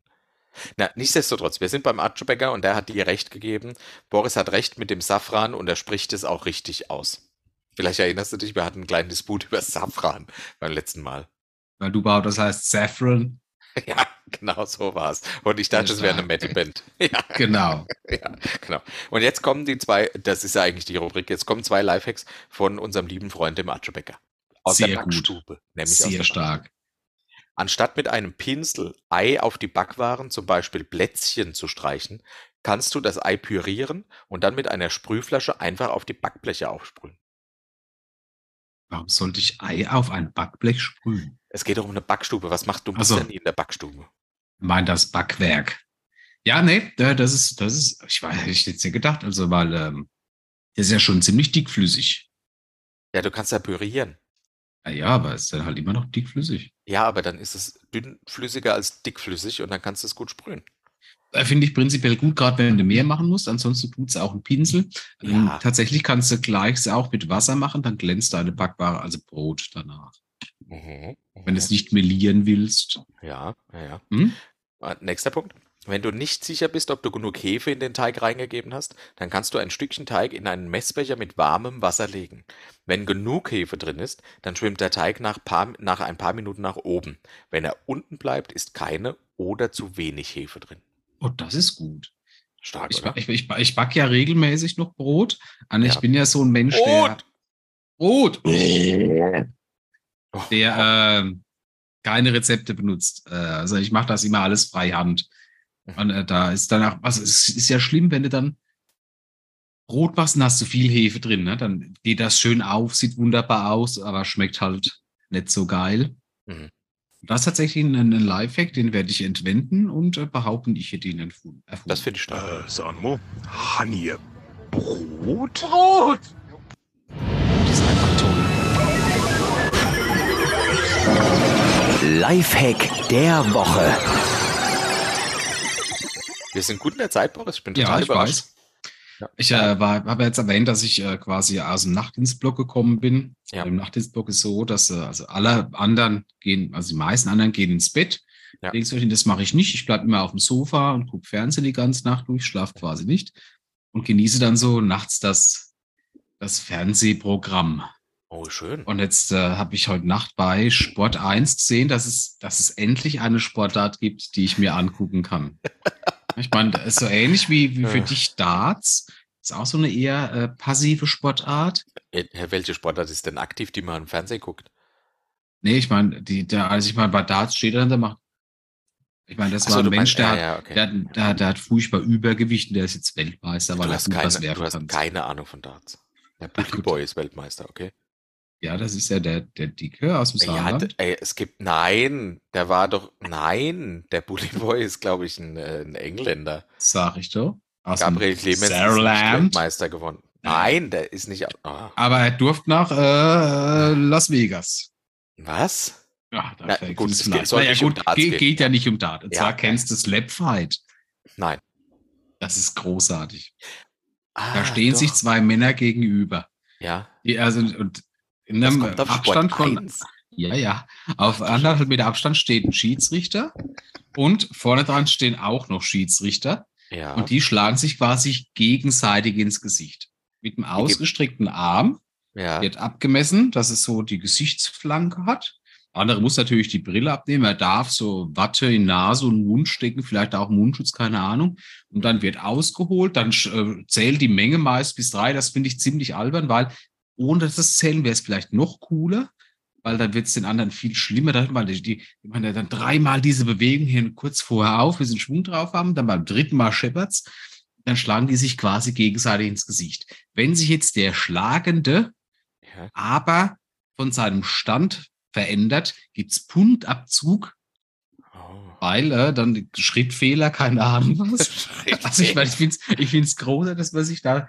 Na, nichtsdestotrotz, wir sind beim Atschebecker und der hat dir recht gegeben. Boris hat recht mit dem Safran und er spricht es auch richtig aus. Vielleicht erinnerst du dich, wir hatten einen kleinen Disput über Safran beim letzten Mal. Weil du baust, das heißt Saffron. Ja, genau so war es. Und ich dachte, es wäre eine stark. Metal-Band. Ja, Genau. ja, genau. Und jetzt kommen die zwei, das ist ja eigentlich die Rubrik, jetzt kommen zwei Lifehacks von unserem lieben Freund, dem Atschebecker. Aus der Sehr gut. Backstube. Nämlich aus Sehr der stark. Anstatt mit einem Pinsel Ei auf die Backwaren, zum Beispiel Plätzchen, zu streichen, kannst du das Ei pürieren und dann mit einer Sprühflasche einfach auf die Backbleche aufsprühen. Warum sollte ich Ei auf ein Backblech sprühen? Es geht doch um eine Backstube. Was machst du? Du bist Ach so. ja nie in der Backstube. Ich meine das Backwerk. Ja, nee, da- das ist, das ist, ich weiß, hätte ich jetzt nicht gedacht, also, weil, ähm, das ist ja schon ziemlich dickflüssig. Ja, du kannst ja pürieren. Ja, ja, aber es ist dann halt immer noch dickflüssig. Ja, aber dann ist es dünnflüssiger als dickflüssig und dann kannst du es gut sprühen. Äh, Finde ich prinzipiell gut, gerade wenn du mehr machen musst. Ansonsten tut's auch ein Pinsel. Ähm, Ja. tatsächlich kannst du gleich auch mit Wasser machen, dann glänzt deine Backware, also Brot danach. Mhm. Wenn du es nicht melieren willst. Ja, ja, ja. Hm? Äh, Nächster Punkt. Wenn du nicht sicher bist, ob du genug Hefe in den Teig reingegeben hast, dann kannst du ein Stückchen Teig in einen Messbecher mit warmem Wasser legen. Wenn genug Hefe drin ist, dann schwimmt der Teig nach, paar, nach ein paar Minuten nach oben. Wenn er unten bleibt, ist keine oder zu wenig Hefe drin. Oh, das ist gut. Stark, Ich, oder? ich, ich, ich backe ja regelmäßig noch Brot. Ich Ja. bin ja so ein Mensch, der. Brot! Brot! Oh, Der ähm, keine Rezepte benutzt. Äh, also ich mache das immer alles freihand. Und äh, da ist dann auch, also es ist ja schlimm, wenn du dann Brot machst und hast du viel Hefe drin. Ne? Dann geht das schön auf, sieht wunderbar aus, aber schmeckt halt nicht so geil. Mhm. Das ist tatsächlich ein, ein Lifehack, den werde ich entwenden und äh, behaupten, ich hätte ihn erfunden. das finde ich stark. Äh, Sanmo, Honey, Brot? Brot! Das ist einfach toll. Lifehack der Woche. Wir sind gut in der Zeit, Boris. Ich bin Ja, total ich überrascht. weiß. Ja. Ich äh, habe jetzt erwähnt, dass ich äh, quasi aus dem Nachtdienstblock gekommen bin. Ja. Im Nachtdienstblock ist so, dass äh, also alle anderen gehen, also die meisten anderen gehen ins Bett. Ja. Das mache ich nicht. Ich bleibe immer auf dem Sofa und gucke Fernsehen die ganze Nacht durch, schlafe quasi nicht und genieße dann so nachts das, das Fernsehprogramm. Oh, schön. Und jetzt äh, habe ich heute Nacht bei Sport 1 gesehen, dass es, dass es endlich eine Sportart gibt, die ich mir angucken kann. ich meine, das ist so ähnlich wie, wie für dich Darts. Ist auch so eine eher äh, passive Sportart. Äh, Welche Sportart ist denn aktiv, die man im Fernsehen guckt? Nee, ich meine, die, der, als ich mal bei Darts steht, dann der macht. Ich meine, das Ach so, war ein du Mensch, meinst- der, ja, hat, ja, okay. der, hat- der, der hat furchtbar Übergewicht und der ist jetzt Weltmeister, weil Du er hast, keine, was du werfen hast kann. keine Ahnung von Darts. Der Bully. Boy ist Weltmeister, okay? Ja, das ist ja der, der Dicke aus dem Ja, Saarland. ey, es gibt, nein, der war doch, nein, der Bully Boy ist, glaube ich, ein, äh, ein Engländer. Sag ich doch. Aus dem Gabriel Clemens ist nicht Saarland. Weltmeister gewonnen. Nein, der ist nicht, ah, Aber er durfte nach äh, Las Vegas. was? Ja, da Na, fällt gut, es geht- soll Naja, nicht um gut, Darts geht, gehen. geht ja nicht um Dart. Und Ja, zwar ja. kennst du Slap Fight. Nein. Das ist großartig. Ah, Da stehen doch. sich zwei Männer gegenüber. Ja, Die, also, und in einem Abstand von, 1. Ja, ja. Auf anderthalb Meter Abstand steht ein Schiedsrichter und vorne dran stehen auch noch Schiedsrichter. Ja. Und die schlagen sich quasi gegenseitig ins Gesicht. Mit einem ausgestreckten Arm ja. wird abgemessen, dass es so die Gesichtsflanke hat. Der andere muss natürlich die Brille abnehmen. Er darf so Watte in Nase und Mund stecken, vielleicht auch Mundschutz, keine Ahnung. Und dann wird ausgeholt, dann äh, zählt die Menge meist bis drei. Das finde ich ziemlich albern, weil ohne das Zählen wäre es vielleicht noch cooler, weil dann wird es den anderen viel schlimmer. Da mal die, die, ja dann dreimal diese Bewegung hier kurz vorher auf, wir sind Schwung drauf haben, dann beim dritten Mal scheppert's, dann schlagen die sich quasi gegenseitig ins Gesicht. Wenn sich jetzt der Schlagende Ja. aber von seinem Stand verändert, gibt's Punktabzug, Oh. weil äh, dann Schrittfehler, keine Ahnung was. Also ich meine, ich finde es ich find's großartig, dass man sich da,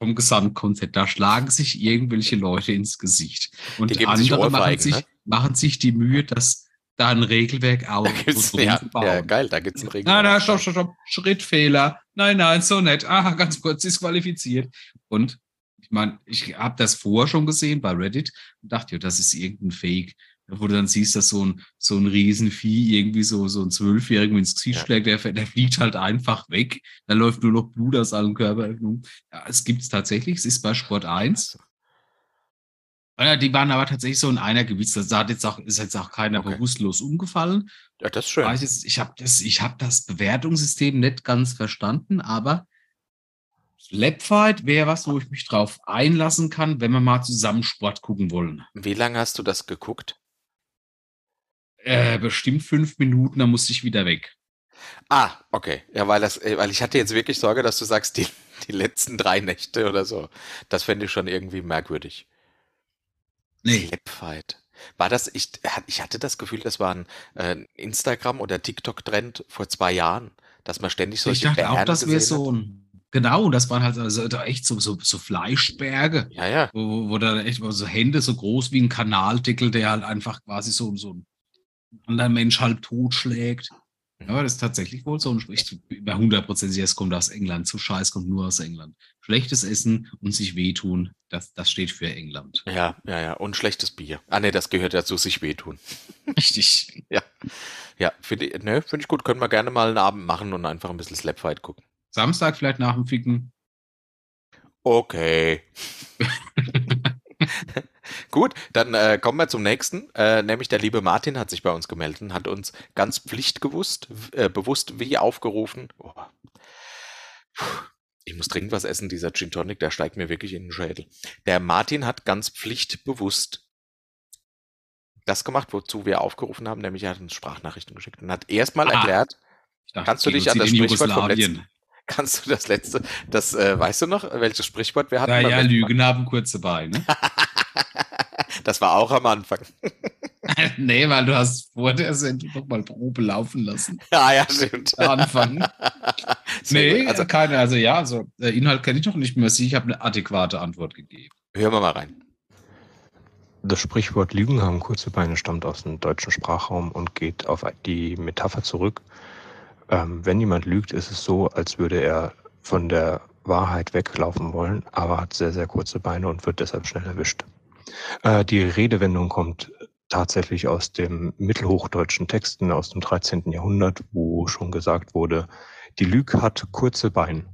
vom Gesamtkonzept, da schlagen sich irgendwelche Leute ins Gesicht. Und Die geben sich andere machen sich, ne? machen sich die Mühe, dass da ein Regelwerk auch ja, ja, geil, da gibt's einen Regel. Nein, nein, stopp, stopp, stopp. Schrittfehler. Nein, nein, so nett. Ah, ganz kurz disqualifiziert. Und ich meine, ich habe das vorher schon gesehen bei Reddit und dachte, ja, das ist irgendein Fake. Wo du dann siehst, dass so ein, so ein Riesenvieh irgendwie so, so ein Zwölfjährigen ins Gesicht Ja. schlägt, der, der fliegt halt einfach weg. Da läuft nur noch Blut aus allen Körperöffnungen. Ja, es gibt's tatsächlich. Es ist bei Sport 1. Ja, die waren aber tatsächlich so in einer Gewicht. Da hat jetzt auch, ist jetzt auch keiner Okay. bewusstlos umgefallen. Ja, das ist schön. Weiß jetzt, ich habe das, ich hab das Bewertungssystem nicht ganz verstanden, aber Labfight wäre was, wo ich mich drauf einlassen kann, wenn wir mal zusammen Sport gucken wollen. Wie lange hast du das geguckt? Äh, bestimmt fünf Minuten, dann musste ich wieder weg. Ah, okay. Ja, weil das, äh, weil ich hatte jetzt wirklich Sorge, dass du sagst, die, die letzten drei Nächte oder so. Das fände ich schon irgendwie merkwürdig. Nee, Slapfight. War das, ich, ich hatte das Gefühl, das war ein äh, Instagram- oder TikTok-Trend vor zwei Jahren, dass man ständig ich solche dachte auch, Bären das wäre gesehen hat. so ein. Genau, das waren halt also echt so, so, so Fleischberge, Ja, ja. wo, wo- wo da echt so Hände so groß wie ein Kanaldeckel, der halt einfach quasi so, so einen anderen Mensch halb totschlägt. Ja, das ist tatsächlich wohl so. Und ich bin bei 100% sicher, es kommt aus England. So Scheiß kommt nur aus England. Schlechtes Essen und sich wehtun, das, das steht für England. Ja, ja, ja. Und schlechtes Bier. Ah, nee, das gehört dazu, sich wehtun. Richtig. Ja, finde ich, ne, finde ich gut. Können wir gerne mal einen Abend machen und einfach ein bisschen Slapfight gucken. Samstag vielleicht nach dem Ficken. Okay. Gut, dann äh, kommen wir zum nächsten. Äh, nämlich der liebe Martin hat sich bei uns gemeldet und hat uns ganz pflichtbewusst äh, bewusst wie aufgerufen. Oh. Ich muss dringend was essen, dieser Gin Tonic, der steigt mir wirklich in den Schädel. Der Martin hat ganz pflichtbewusst das gemacht, wozu wir aufgerufen haben, nämlich er hat uns Sprachnachrichten geschickt und hat erstmal Ah. erklärt, dachte, Kannst du dich an das Sprichwort vom letzten- kannst du das letzte, das äh, weißt du noch, welches Sprichwort wir hatten? Ja, ja? Lügen haben kurze Beine. Das war auch am Anfang. nee, weil du hast vor der Sendung noch mal Probe laufen lassen. Ja, ja, stimmt. Anfang. Nee, also keine, also ja, also der Inhalt kenne ich noch nicht mehr. Ich habe eine adäquate Antwort gegeben. hören wir mal rein. Das Sprichwort Lügen haben kurze Beine stammt aus dem deutschen Sprachraum und geht auf die Metapher zurück. Ähm, wenn jemand lügt, ist es so, als würde er von der Wahrheit weglaufen wollen, aber hat sehr, sehr kurze Beine und wird deshalb schnell erwischt. Äh, die Redewendung kommt tatsächlich aus dem mittelhochdeutschen Texten aus dem 13. Jahrhundert, wo schon gesagt wurde, die Lüge hat kurze Beine,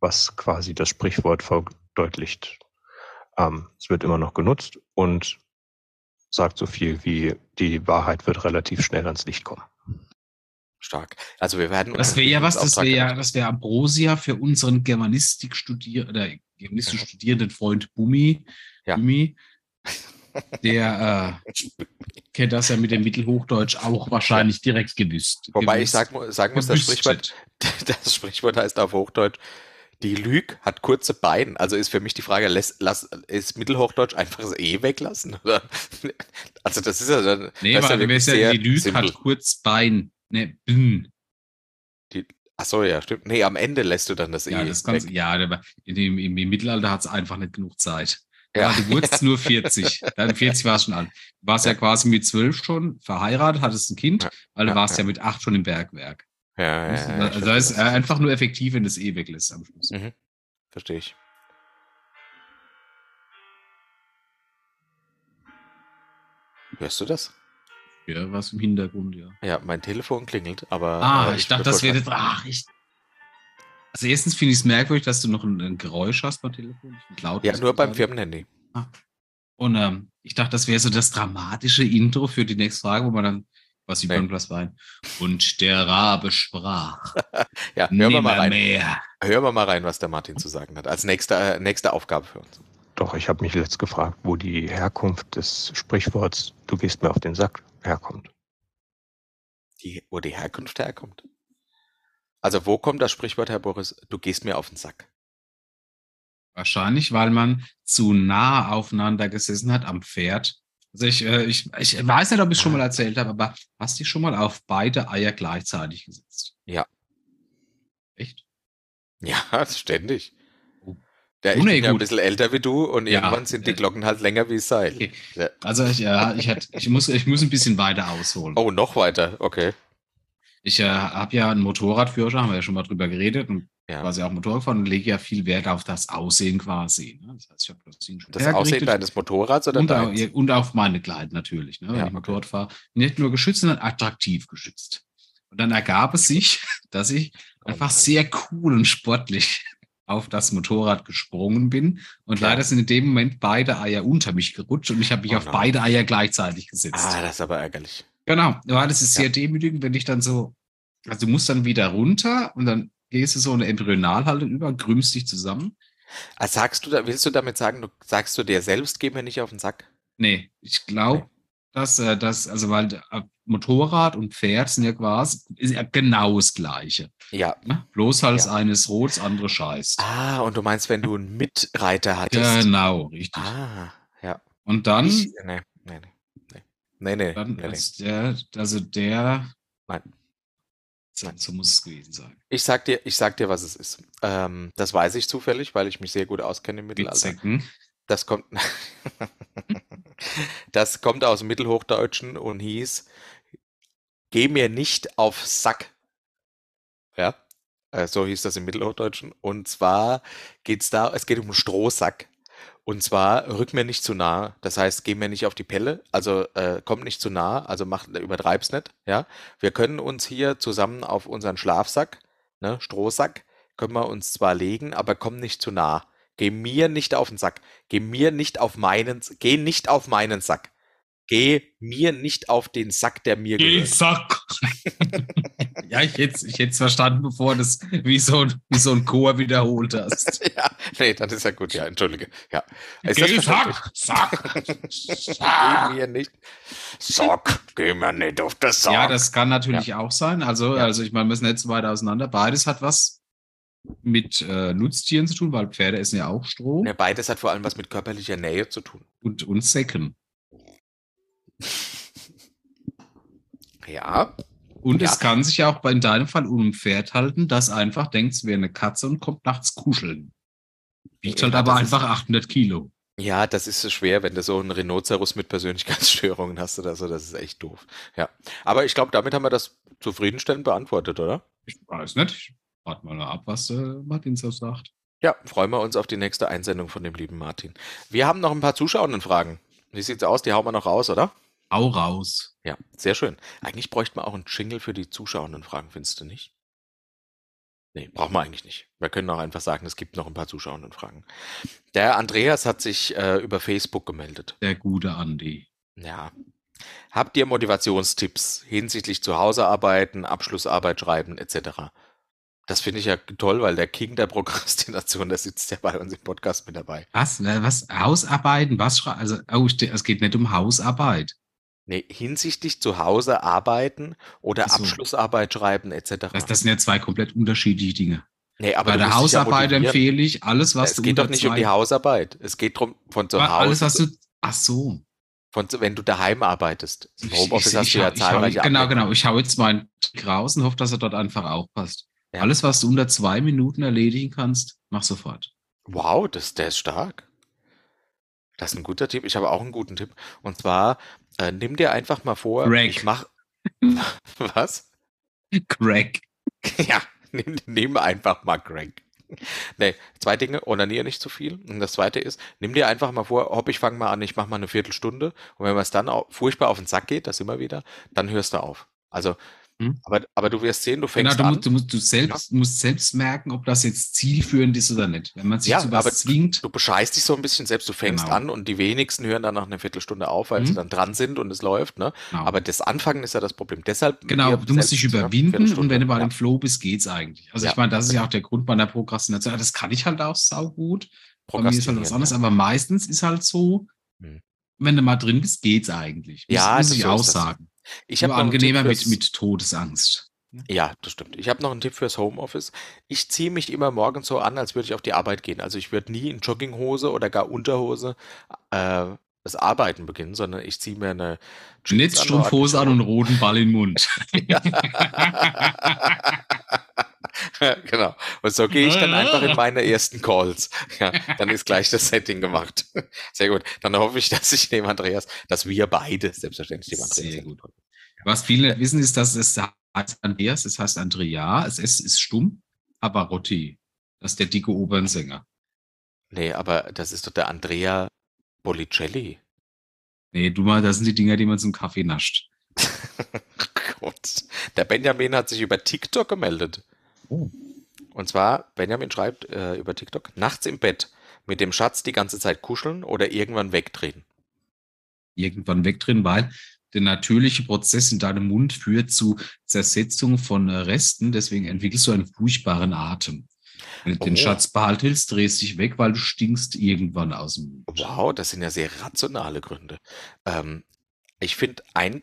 was quasi das Sprichwort verdeutlicht. Ähm, es wird immer noch genutzt und sagt so viel wie, die Wahrheit wird relativ schnell ans Licht kommen. Stark. Also wir werden Das wäre ja was, das wäre ja, das wäre Ambrosia für unseren Germanistik studier oder Germanistik studierenden Freund Bumi. Ja. Bumi, der äh, kennt das ja mit dem Mittelhochdeutsch auch wahrscheinlich direkt gewusst. Wobei ich gewusst- sag, mu- sagen muss, das. Sprichwort, das Sprichwort heißt auf Hochdeutsch, die Lüg hat kurze Beine. Also ist für mich die Frage, lässt, lass, ist Mittelhochdeutsch einfach das E weglassen? Oder? Also das ist ja dann, Nee, das ist wirklich weißt ja, sehr die Lüge simpel. hat kurz Bein. Ne, Bn. Ach so, ja, stimmt. Nee, am Ende lässt du dann das Ja, E das kannst, ja, aber in dem, im, im Mittelalter hat es einfach nicht genug Zeit. Ja. Du wurdest nur 40. Dann 40 warst schon alt. Du warst ja. Ja. quasi mit zwölf schon verheiratet, hattest ein Kind, weil du Ja, warst ja. mit acht schon im Bergwerk. Ja, ja, ja, ich also da ist das. einfach nur effektiv, wenn du es eh weglässt am Schluss. Mhm. Verstehe ich. Hörst du das? Ja, was im Hintergrund, ja. Ja, mein Telefon klingelt, aber. Ah, äh, ich dachte, bevor das wäre jetzt. Ach, ich. Also erstens finde ich es merkwürdig, dass du noch ein, ein Geräusch hast beim Telefon. Ich find laut Ja, nur beim. Firmenhandy. Und ähm, ich dachte, das wäre so das dramatische Intro für die nächste Frage, wo man dann was über Nee. ein Glas Wein. Und der Rabe sprach. Ja, hören wir mal rein. Nimmermehr. Hören wir mal rein, was der Martin zu sagen hat. Als nächste, äh, nächste Aufgabe für uns. Doch, ich habe mich letzt gefragt, wo die Herkunft des Sprichworts Du gehst mir auf den Sack herkommt. Die, wo die Herkunft herkommt. Also, wo kommt das Sprichwort, Herr Boris? Du gehst mir auf den Sack. Wahrscheinlich, weil man zu nah aufeinander gesessen hat am Pferd. Also ich, äh, ich, ich weiß nicht, ob ich es schon mal erzählt habe, aber hast du dich schon mal auf beide Eier gleichzeitig gesetzt? Ja. Echt? Ja, ständig. Oh. Ja, ich Oh, nee, bin ja ein bisschen älter wie du und Ja. irgendwann sind die Äh. Glocken halt länger wie Seil. Okay. Ja. Also ich, ja, ich, hätte, ich, muss, ich muss ein bisschen weiter ausholen. Oh, noch weiter. Okay. Ich äh, habe ja einen Motorradführerschein, haben wir ja schon mal drüber geredet und Ja. quasi auch Motorrad gefahren und lege ja viel Wert auf das Aussehen quasi. Ne? Das heißt, ich habe das Ding schon Das Aussehen deines Motorrads oder und, auch, deins? und auf meine Kleid natürlich, ne, wenn Ja, ich okay. Motorrad fahre. Nicht nur geschützt, sondern attraktiv geschützt. Und dann ergab es sich, dass ich Oh einfach sehr cool und sportlich auf das Motorrad gesprungen bin. Und Ja. leider sind in dem Moment beide Eier unter mich gerutscht und ich habe mich Oh auf beide Eier gleichzeitig gesetzt. Ah, das ist aber ärgerlich. Genau, weil das ist Ja. sehr demütigend, wenn ich dann so, also du musst dann wieder runter und dann gehst du so eine Embryonalhaltung über, krümmst dich zusammen. Ah, sagst du willst du damit sagen, du sagst du dir selbst, geh mir nicht auf den Sack? Nee, ich glaube, dass äh, das, also weil äh, Motorrad und Pferd sind ja quasi ist ja genau das Gleiche. Ja. Ne? Bloß halt Ja. eine ist rot, das andere scheißt. Ah, und du meinst, wenn du einen Mitreiter hattest. Genau, richtig. Ah, ja. Und dann, Ich, nee, nee, nee. Nee, nee, nee. dann nee, nee. als der, also der, Nein. so, Nein. so muss es gewesen sein. Ich sag dir, ich sag dir, was es ist. Ähm, das weiß ich zufällig, weil ich mich sehr gut auskenne im Mittelalter. Das kommt, das kommt aus dem Mittelhochdeutschen und hieß, geh mir nicht auf Sack. Ja, äh, so hieß das im Mittelhochdeutschen. Und zwar geht's da, es geht um einen Strohsack. Und zwar rück mir nicht zu nah. Das heißt, geh mir nicht auf die Pelle. Also äh, komm nicht zu nah. Also mach, übertreib's nicht. Ja, wir können uns hier zusammen auf unseren Schlafsack, ne, Strohsack, können wir uns zwar legen, aber komm nicht zu nah. Geh mir nicht auf den Sack. Geh mir nicht auf meinen, geh nicht auf meinen Sack. Geh mir nicht auf den Sack, der mir Geh, gehört. Sack! ja, ich hätte ich es verstanden, bevor das wie so, ein, wie so ein Chor wiederholt hast. Ja, nee, das ist ja gut. Ja, entschuldige. Ja. Ist das Geh, verständlich? Sack! Sack! Geh mir nicht. Sack, geh mir nicht auf den Sack. Ja, das kann natürlich auch sein. Also, also ich meine, wir sind nicht so weit auseinander. Beides hat was mit äh, Nutztieren zu tun, weil Pferde essen ja auch Stroh Ne, beides hat vor allem was mit körperlicher Nähe zu tun. und, und Säcken. Ja, Und Ja. es kann sich ja auch bei in deinem Fall um ein Pferd halten, das einfach denkt, es wäre eine Katze und kommt nachts kuscheln. Wiegt halt Ja, aber einfach 800 Kilo. ja, das ist so schwer, wenn du so einen Rhinoceros mit Persönlichkeitsstörungen hast oder so. Das ist echt doof. Ja, aber ich glaube, damit haben wir das zufriedenstellend beantwortet, oder? Ich weiß nicht. Ich warte mal ab, was äh, Martin so sagt. Ja, freuen wir uns auf die nächste Einsendung von dem lieben Martin. Wir haben noch ein paar Zuschauerinnenfragen. Wie sieht's aus? Die hauen wir noch raus, oder? Hau raus. Ja, sehr schön. Eigentlich bräuchte man auch einen Jingle für die Zuschauerinnenfragen, findest du nicht? Nee, brauchen wir eigentlich nicht. Wir können auch einfach sagen, es gibt noch ein paar Zuschauerinnenfragen. Der Andreas hat sich äh, über Facebook gemeldet. Der gute Andi. Ja. Habt ihr Motivationstipps hinsichtlich Zuhausearbeiten, Abschlussarbeit schreiben etc.? Das finde ich ja toll, weil der King der Prokrastination, der sitzt ja bei uns im Podcast mit dabei. Was? Wer- Was? Hausarbeiten? Was? Also, oh, es geht nicht um Hausarbeit. Nee, hinsichtlich zu Hause arbeiten oder so. Abschlussarbeit schreiben etc. Das, das sind ja zwei komplett unterschiedliche Dinge. nee, aber Bei du der ja Hausarbeit motivieren. empfehle ich alles, was es du geht unter doch nicht um zwei- die Hausarbeit. Es geht darum, von zu Hause, Alles, was du. Ach so. von, zu- wenn du daheim arbeitest. Im Homeoffice hast du hau- ja hau- zahlreiche Genau, genau. Ich hau jetzt meinen Trick raus und hoffe, dass er dort einfach auch passt. Ja. Alles, was du unter zwei Minuten erledigen kannst, mach sofort. Wow, das, der ist stark. Das ist ein guter Tipp. Ich habe auch einen guten Tipp. Und zwar, äh, nimm dir einfach mal vor, Greg. ich mach. Was? Crack. Ja, nimm, nimm einfach mal Greg. Nee, zwei Dinge, onanier nicht zu viel. Und das zweite ist, nimm dir einfach mal vor, hopp, ich fange mal an, ich mache mal eine Viertelstunde. Und wenn es dann au- furchtbar auf den Sack geht, das immer wieder, dann hörst du auf. Also, Hm. aber, aber du wirst sehen, du Genau, fängst du an. musst, du, musst, du selbst, musst selbst merken, ob das jetzt zielführend ist oder nicht. Wenn man sich Ja, zu was aber zwingt, Du bescheißt dich so ein bisschen selbst, du fängst Genau. an und die wenigsten hören dann nach einer Viertelstunde auf, weil sie Mhm. dann dran sind und es läuft. Ne? genau. Aber das Anfangen ist ja das Problem. Deshalb Genau, du musst dich ne, überwinden und wenn du bei ja. dem Flow bist, geht's eigentlich. Also Ja. ich meine, das ist ja auch der Grund meiner Prokrastination. Das kann ich halt auch saugut. Bei mir ist halt was anderes, ja. aber meistens ist halt so, Hm. wenn du mal drin bist, geht's eigentlich. Muss, Ja, muss das ich so auch das. sagen. Ich habe angenehmer mit, mit Todesangst. Ja, das stimmt. Ich habe noch einen Tipp fürs Homeoffice. Ich ziehe mich immer morgens so an, als würde ich auf die Arbeit gehen. Also ich würde nie in Jogginghose oder gar Unterhose äh, das Arbeiten beginnen, sondern ich ziehe mir eine Netzstrumpfhose an und roten Ball in den Mund. genau. Und so gehe ich dann einfach in meine ersten Calls. Ja, dann ist gleich das Setting gemacht. Sehr gut. Dann hoffe ich, dass ich dem Andreas, dass wir beide selbstverständlich dem Andreas. Sehr gut. Was viele wissen, ist, dass es heißt Andreas, es heißt Andrea, es ist, ist stumm, aber Rotti. Das ist der dicke Opernsänger. Nee, aber das ist doch der Andrea Bolicelli. Nee, du mal, das sind die Dinger, die man zum Kaffee nascht. Gott. Der Benjamin hat sich über TikTok gemeldet. Oh. Und zwar, Benjamin schreibt äh, über TikTok, nachts im Bett mit dem Schatz die ganze Zeit kuscheln oder irgendwann wegdrehen. Irgendwann wegdrehen, weil der natürliche Prozess in deinem Mund führt zu Zersetzung von Resten. Deswegen entwickelst du einen furchtbaren Atem. Wenn du den Oh. Schatz behalten willst, drehst dich weg, weil du stinkst irgendwann aus dem Mund. Wow, das sind ja sehr rationale Gründe. Ähm, ich finde ein,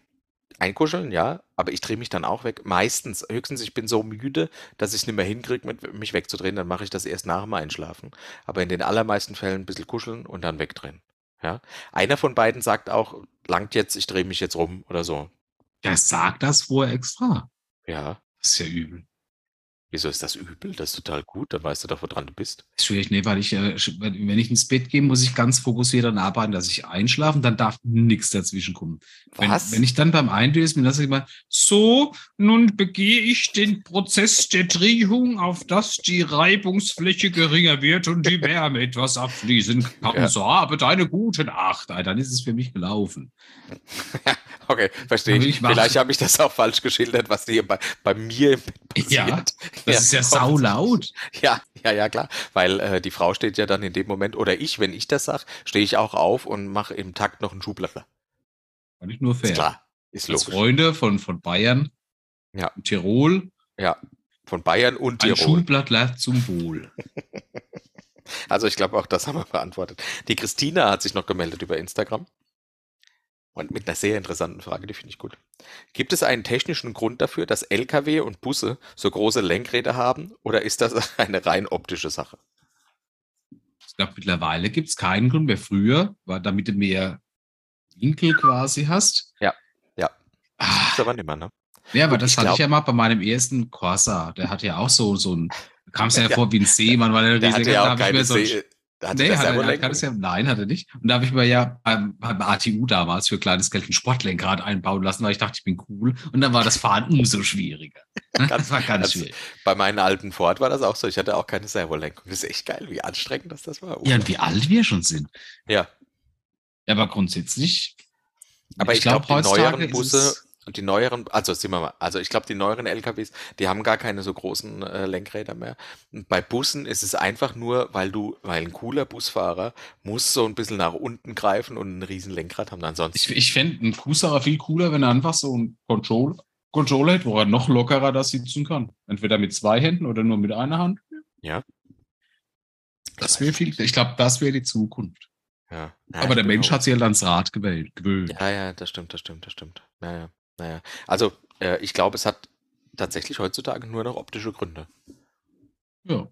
einkuscheln, ja, aber ich drehe mich dann auch weg. Meistens, höchstens ich bin so müde, dass ich es nicht mehr hinkriege, mich wegzudrehen, dann mache ich das erst nach dem Einschlafen. Aber in den allermeisten Fällen ein bisschen kuscheln und dann wegdrehen. Ja. Einer von beiden sagt auch, langt jetzt, ich drehe mich jetzt rum oder so. Der sagt das vorher extra. Ja. Das ist ja übel. Wieso ist das übel? Das ist total gut, dann weißt du doch, woran du bist. Das ist schwierig, nee, weil ich, äh, wenn wenn ich ins Bett gehe, muss ich ganz fokussiert daran arbeiten, dass ich einschlafe und dann darf nichts dazwischen kommen. Wenn, Was? wenn ich dann beim Eindösen bin, lasse ich mal, so, nun begehe ich den Prozess der Drehung, auf das die Reibungsfläche geringer wird und die Wärme etwas abfließen kann. Ja. So, habe deine gute Nacht. Dann ist es für mich gelaufen. Okay, verstehe ich. Vielleicht habe ich das auch falsch geschildert, was hier bei, bei mir im Bett passiert. Ja, Das ist ja saulaut. Ja, ja, ja, klar. Weil äh, die Frau steht ja dann in dem Moment, oder ich, wenn ich das sage, stehe ich auch auf und mache im Takt noch einen Schublattler. Kann ich nur Ist fair. klar. Ist Als logisch. Freunde von, von Bayern, Ja. Tirol, Ja. Von Bayern und ein Tirol. Schulblattler zum Wohl. Also ich glaube, auch das haben wir beantwortet. Die Christina hat sich noch gemeldet über Instagram. Und mit einer sehr interessanten Frage, die finde ich gut. Gibt es einen technischen Grund dafür, dass Lkw und Busse so große Lenkräder haben? Oder ist das eine rein optische Sache? Ich glaube, mittlerweile gibt es keinen Grund mehr. Früher war, damit du mehr Winkel quasi hast. Ja, ja. Ah, Ist aber nicht mehr, ne? ja, aber Und das hatte glaub- ich ja mal bei meinem ersten Corsa. Der hatte ja auch so, so ein, da kam es ja, Ja. vor wie ein Seemann, weil er riesig- ja auch keine so ein- See. Hatte Nee, der hat er, hat, ja, nein, hat er nicht. Und da habe ich mir ja beim, beim ATU damals für kleines Geld ein Sportlenkrad einbauen lassen, weil ich dachte, ich bin cool. Und dann war das Fahren umso schwieriger. Das war ganz ganz- schwierig. Bei meinen alten Ford war das auch so. Ich hatte auch keine Servolenkung. Das ist echt geil, wie anstrengend das, das war. Ja, und wie alt wir schon sind. Ja, aber grundsätzlich. aber ich, glaube, glaub, die neueren Busse und die neueren, also sehen wir mal, also ich glaube, die neueren LKWs, die haben gar keine so großen äh, Lenkräder mehr. Und bei Bussen ist es einfach nur, weil du, weil ein cooler Busfahrer muss so ein bisschen nach unten greifen und ein riesen Lenkrad haben. Ansonsten, Ich, ich fände einen Fußsacher viel cooler, wenn er einfach so einen Control, Controller hätte, wo er noch lockerer da sitzen kann. Entweder mit zwei Händen oder nur mit einer Hand. Ja. Das wäre viel, ich glaube, das wäre die Zukunft. ja. Ja, Aber der Mensch auch- hat sich halt ans Rad gewählt, gewöhnt. Ja, ja, das stimmt, das stimmt, das stimmt. Naja, naja. Also, äh, ich glaube, es hat tatsächlich heutzutage nur noch optische Gründe. Ja.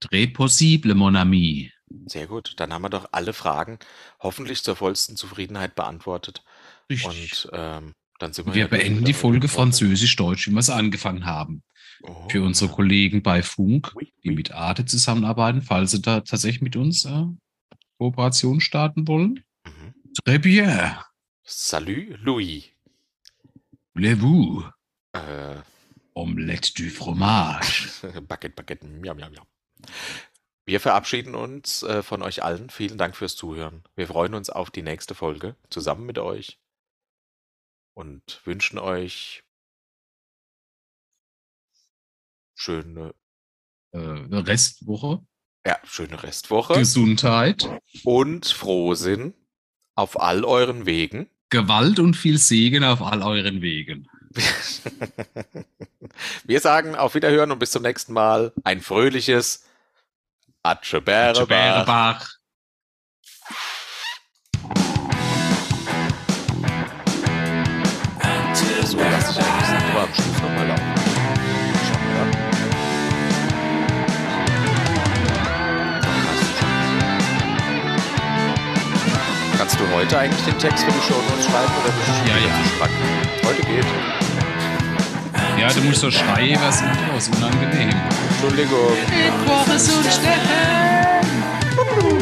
Très possible, mon ami. Sehr gut. Dann haben wir doch alle Fragen hoffentlich zur vollsten Zufriedenheit beantwortet. Richtig. Und ähm, dann sind wir. wir ja beenden die Folge. Französisch-Deutsch, wie wir es angefangen haben. Oh, Für unsere ja. Kollegen bei Funk, die mit Arte zusammenarbeiten, falls sie da tatsächlich mit uns äh, Kooperation starten wollen. Mhm. Très bien. Salut, Louis. Voulez-vous? Äh, Omelette du fromage. Bucket, Bucket, miam, miam, miam. Wir verabschieden uns äh, von euch allen. Vielen Dank fürs Zuhören. Wir freuen uns auf die nächste Folge zusammen mit euch und wünschen euch schöne, Äh, Restwoche. ja, schöne Restwoche Gesundheit. und Frohsinn auf all euren Wegen. Gewalt und viel Segen auf all euren Wegen. Wir sagen auf Wiederhören und bis zum nächsten Mal. Ein fröhliches Atsche heute eigentlich den Text für die Show Notes schreiben oder bist du Ja, ja. zu strack? Heute geht. Ja, du musst so schreien, was ist unangenehm. Entschuldigung. Mittwoch ist und Steffen.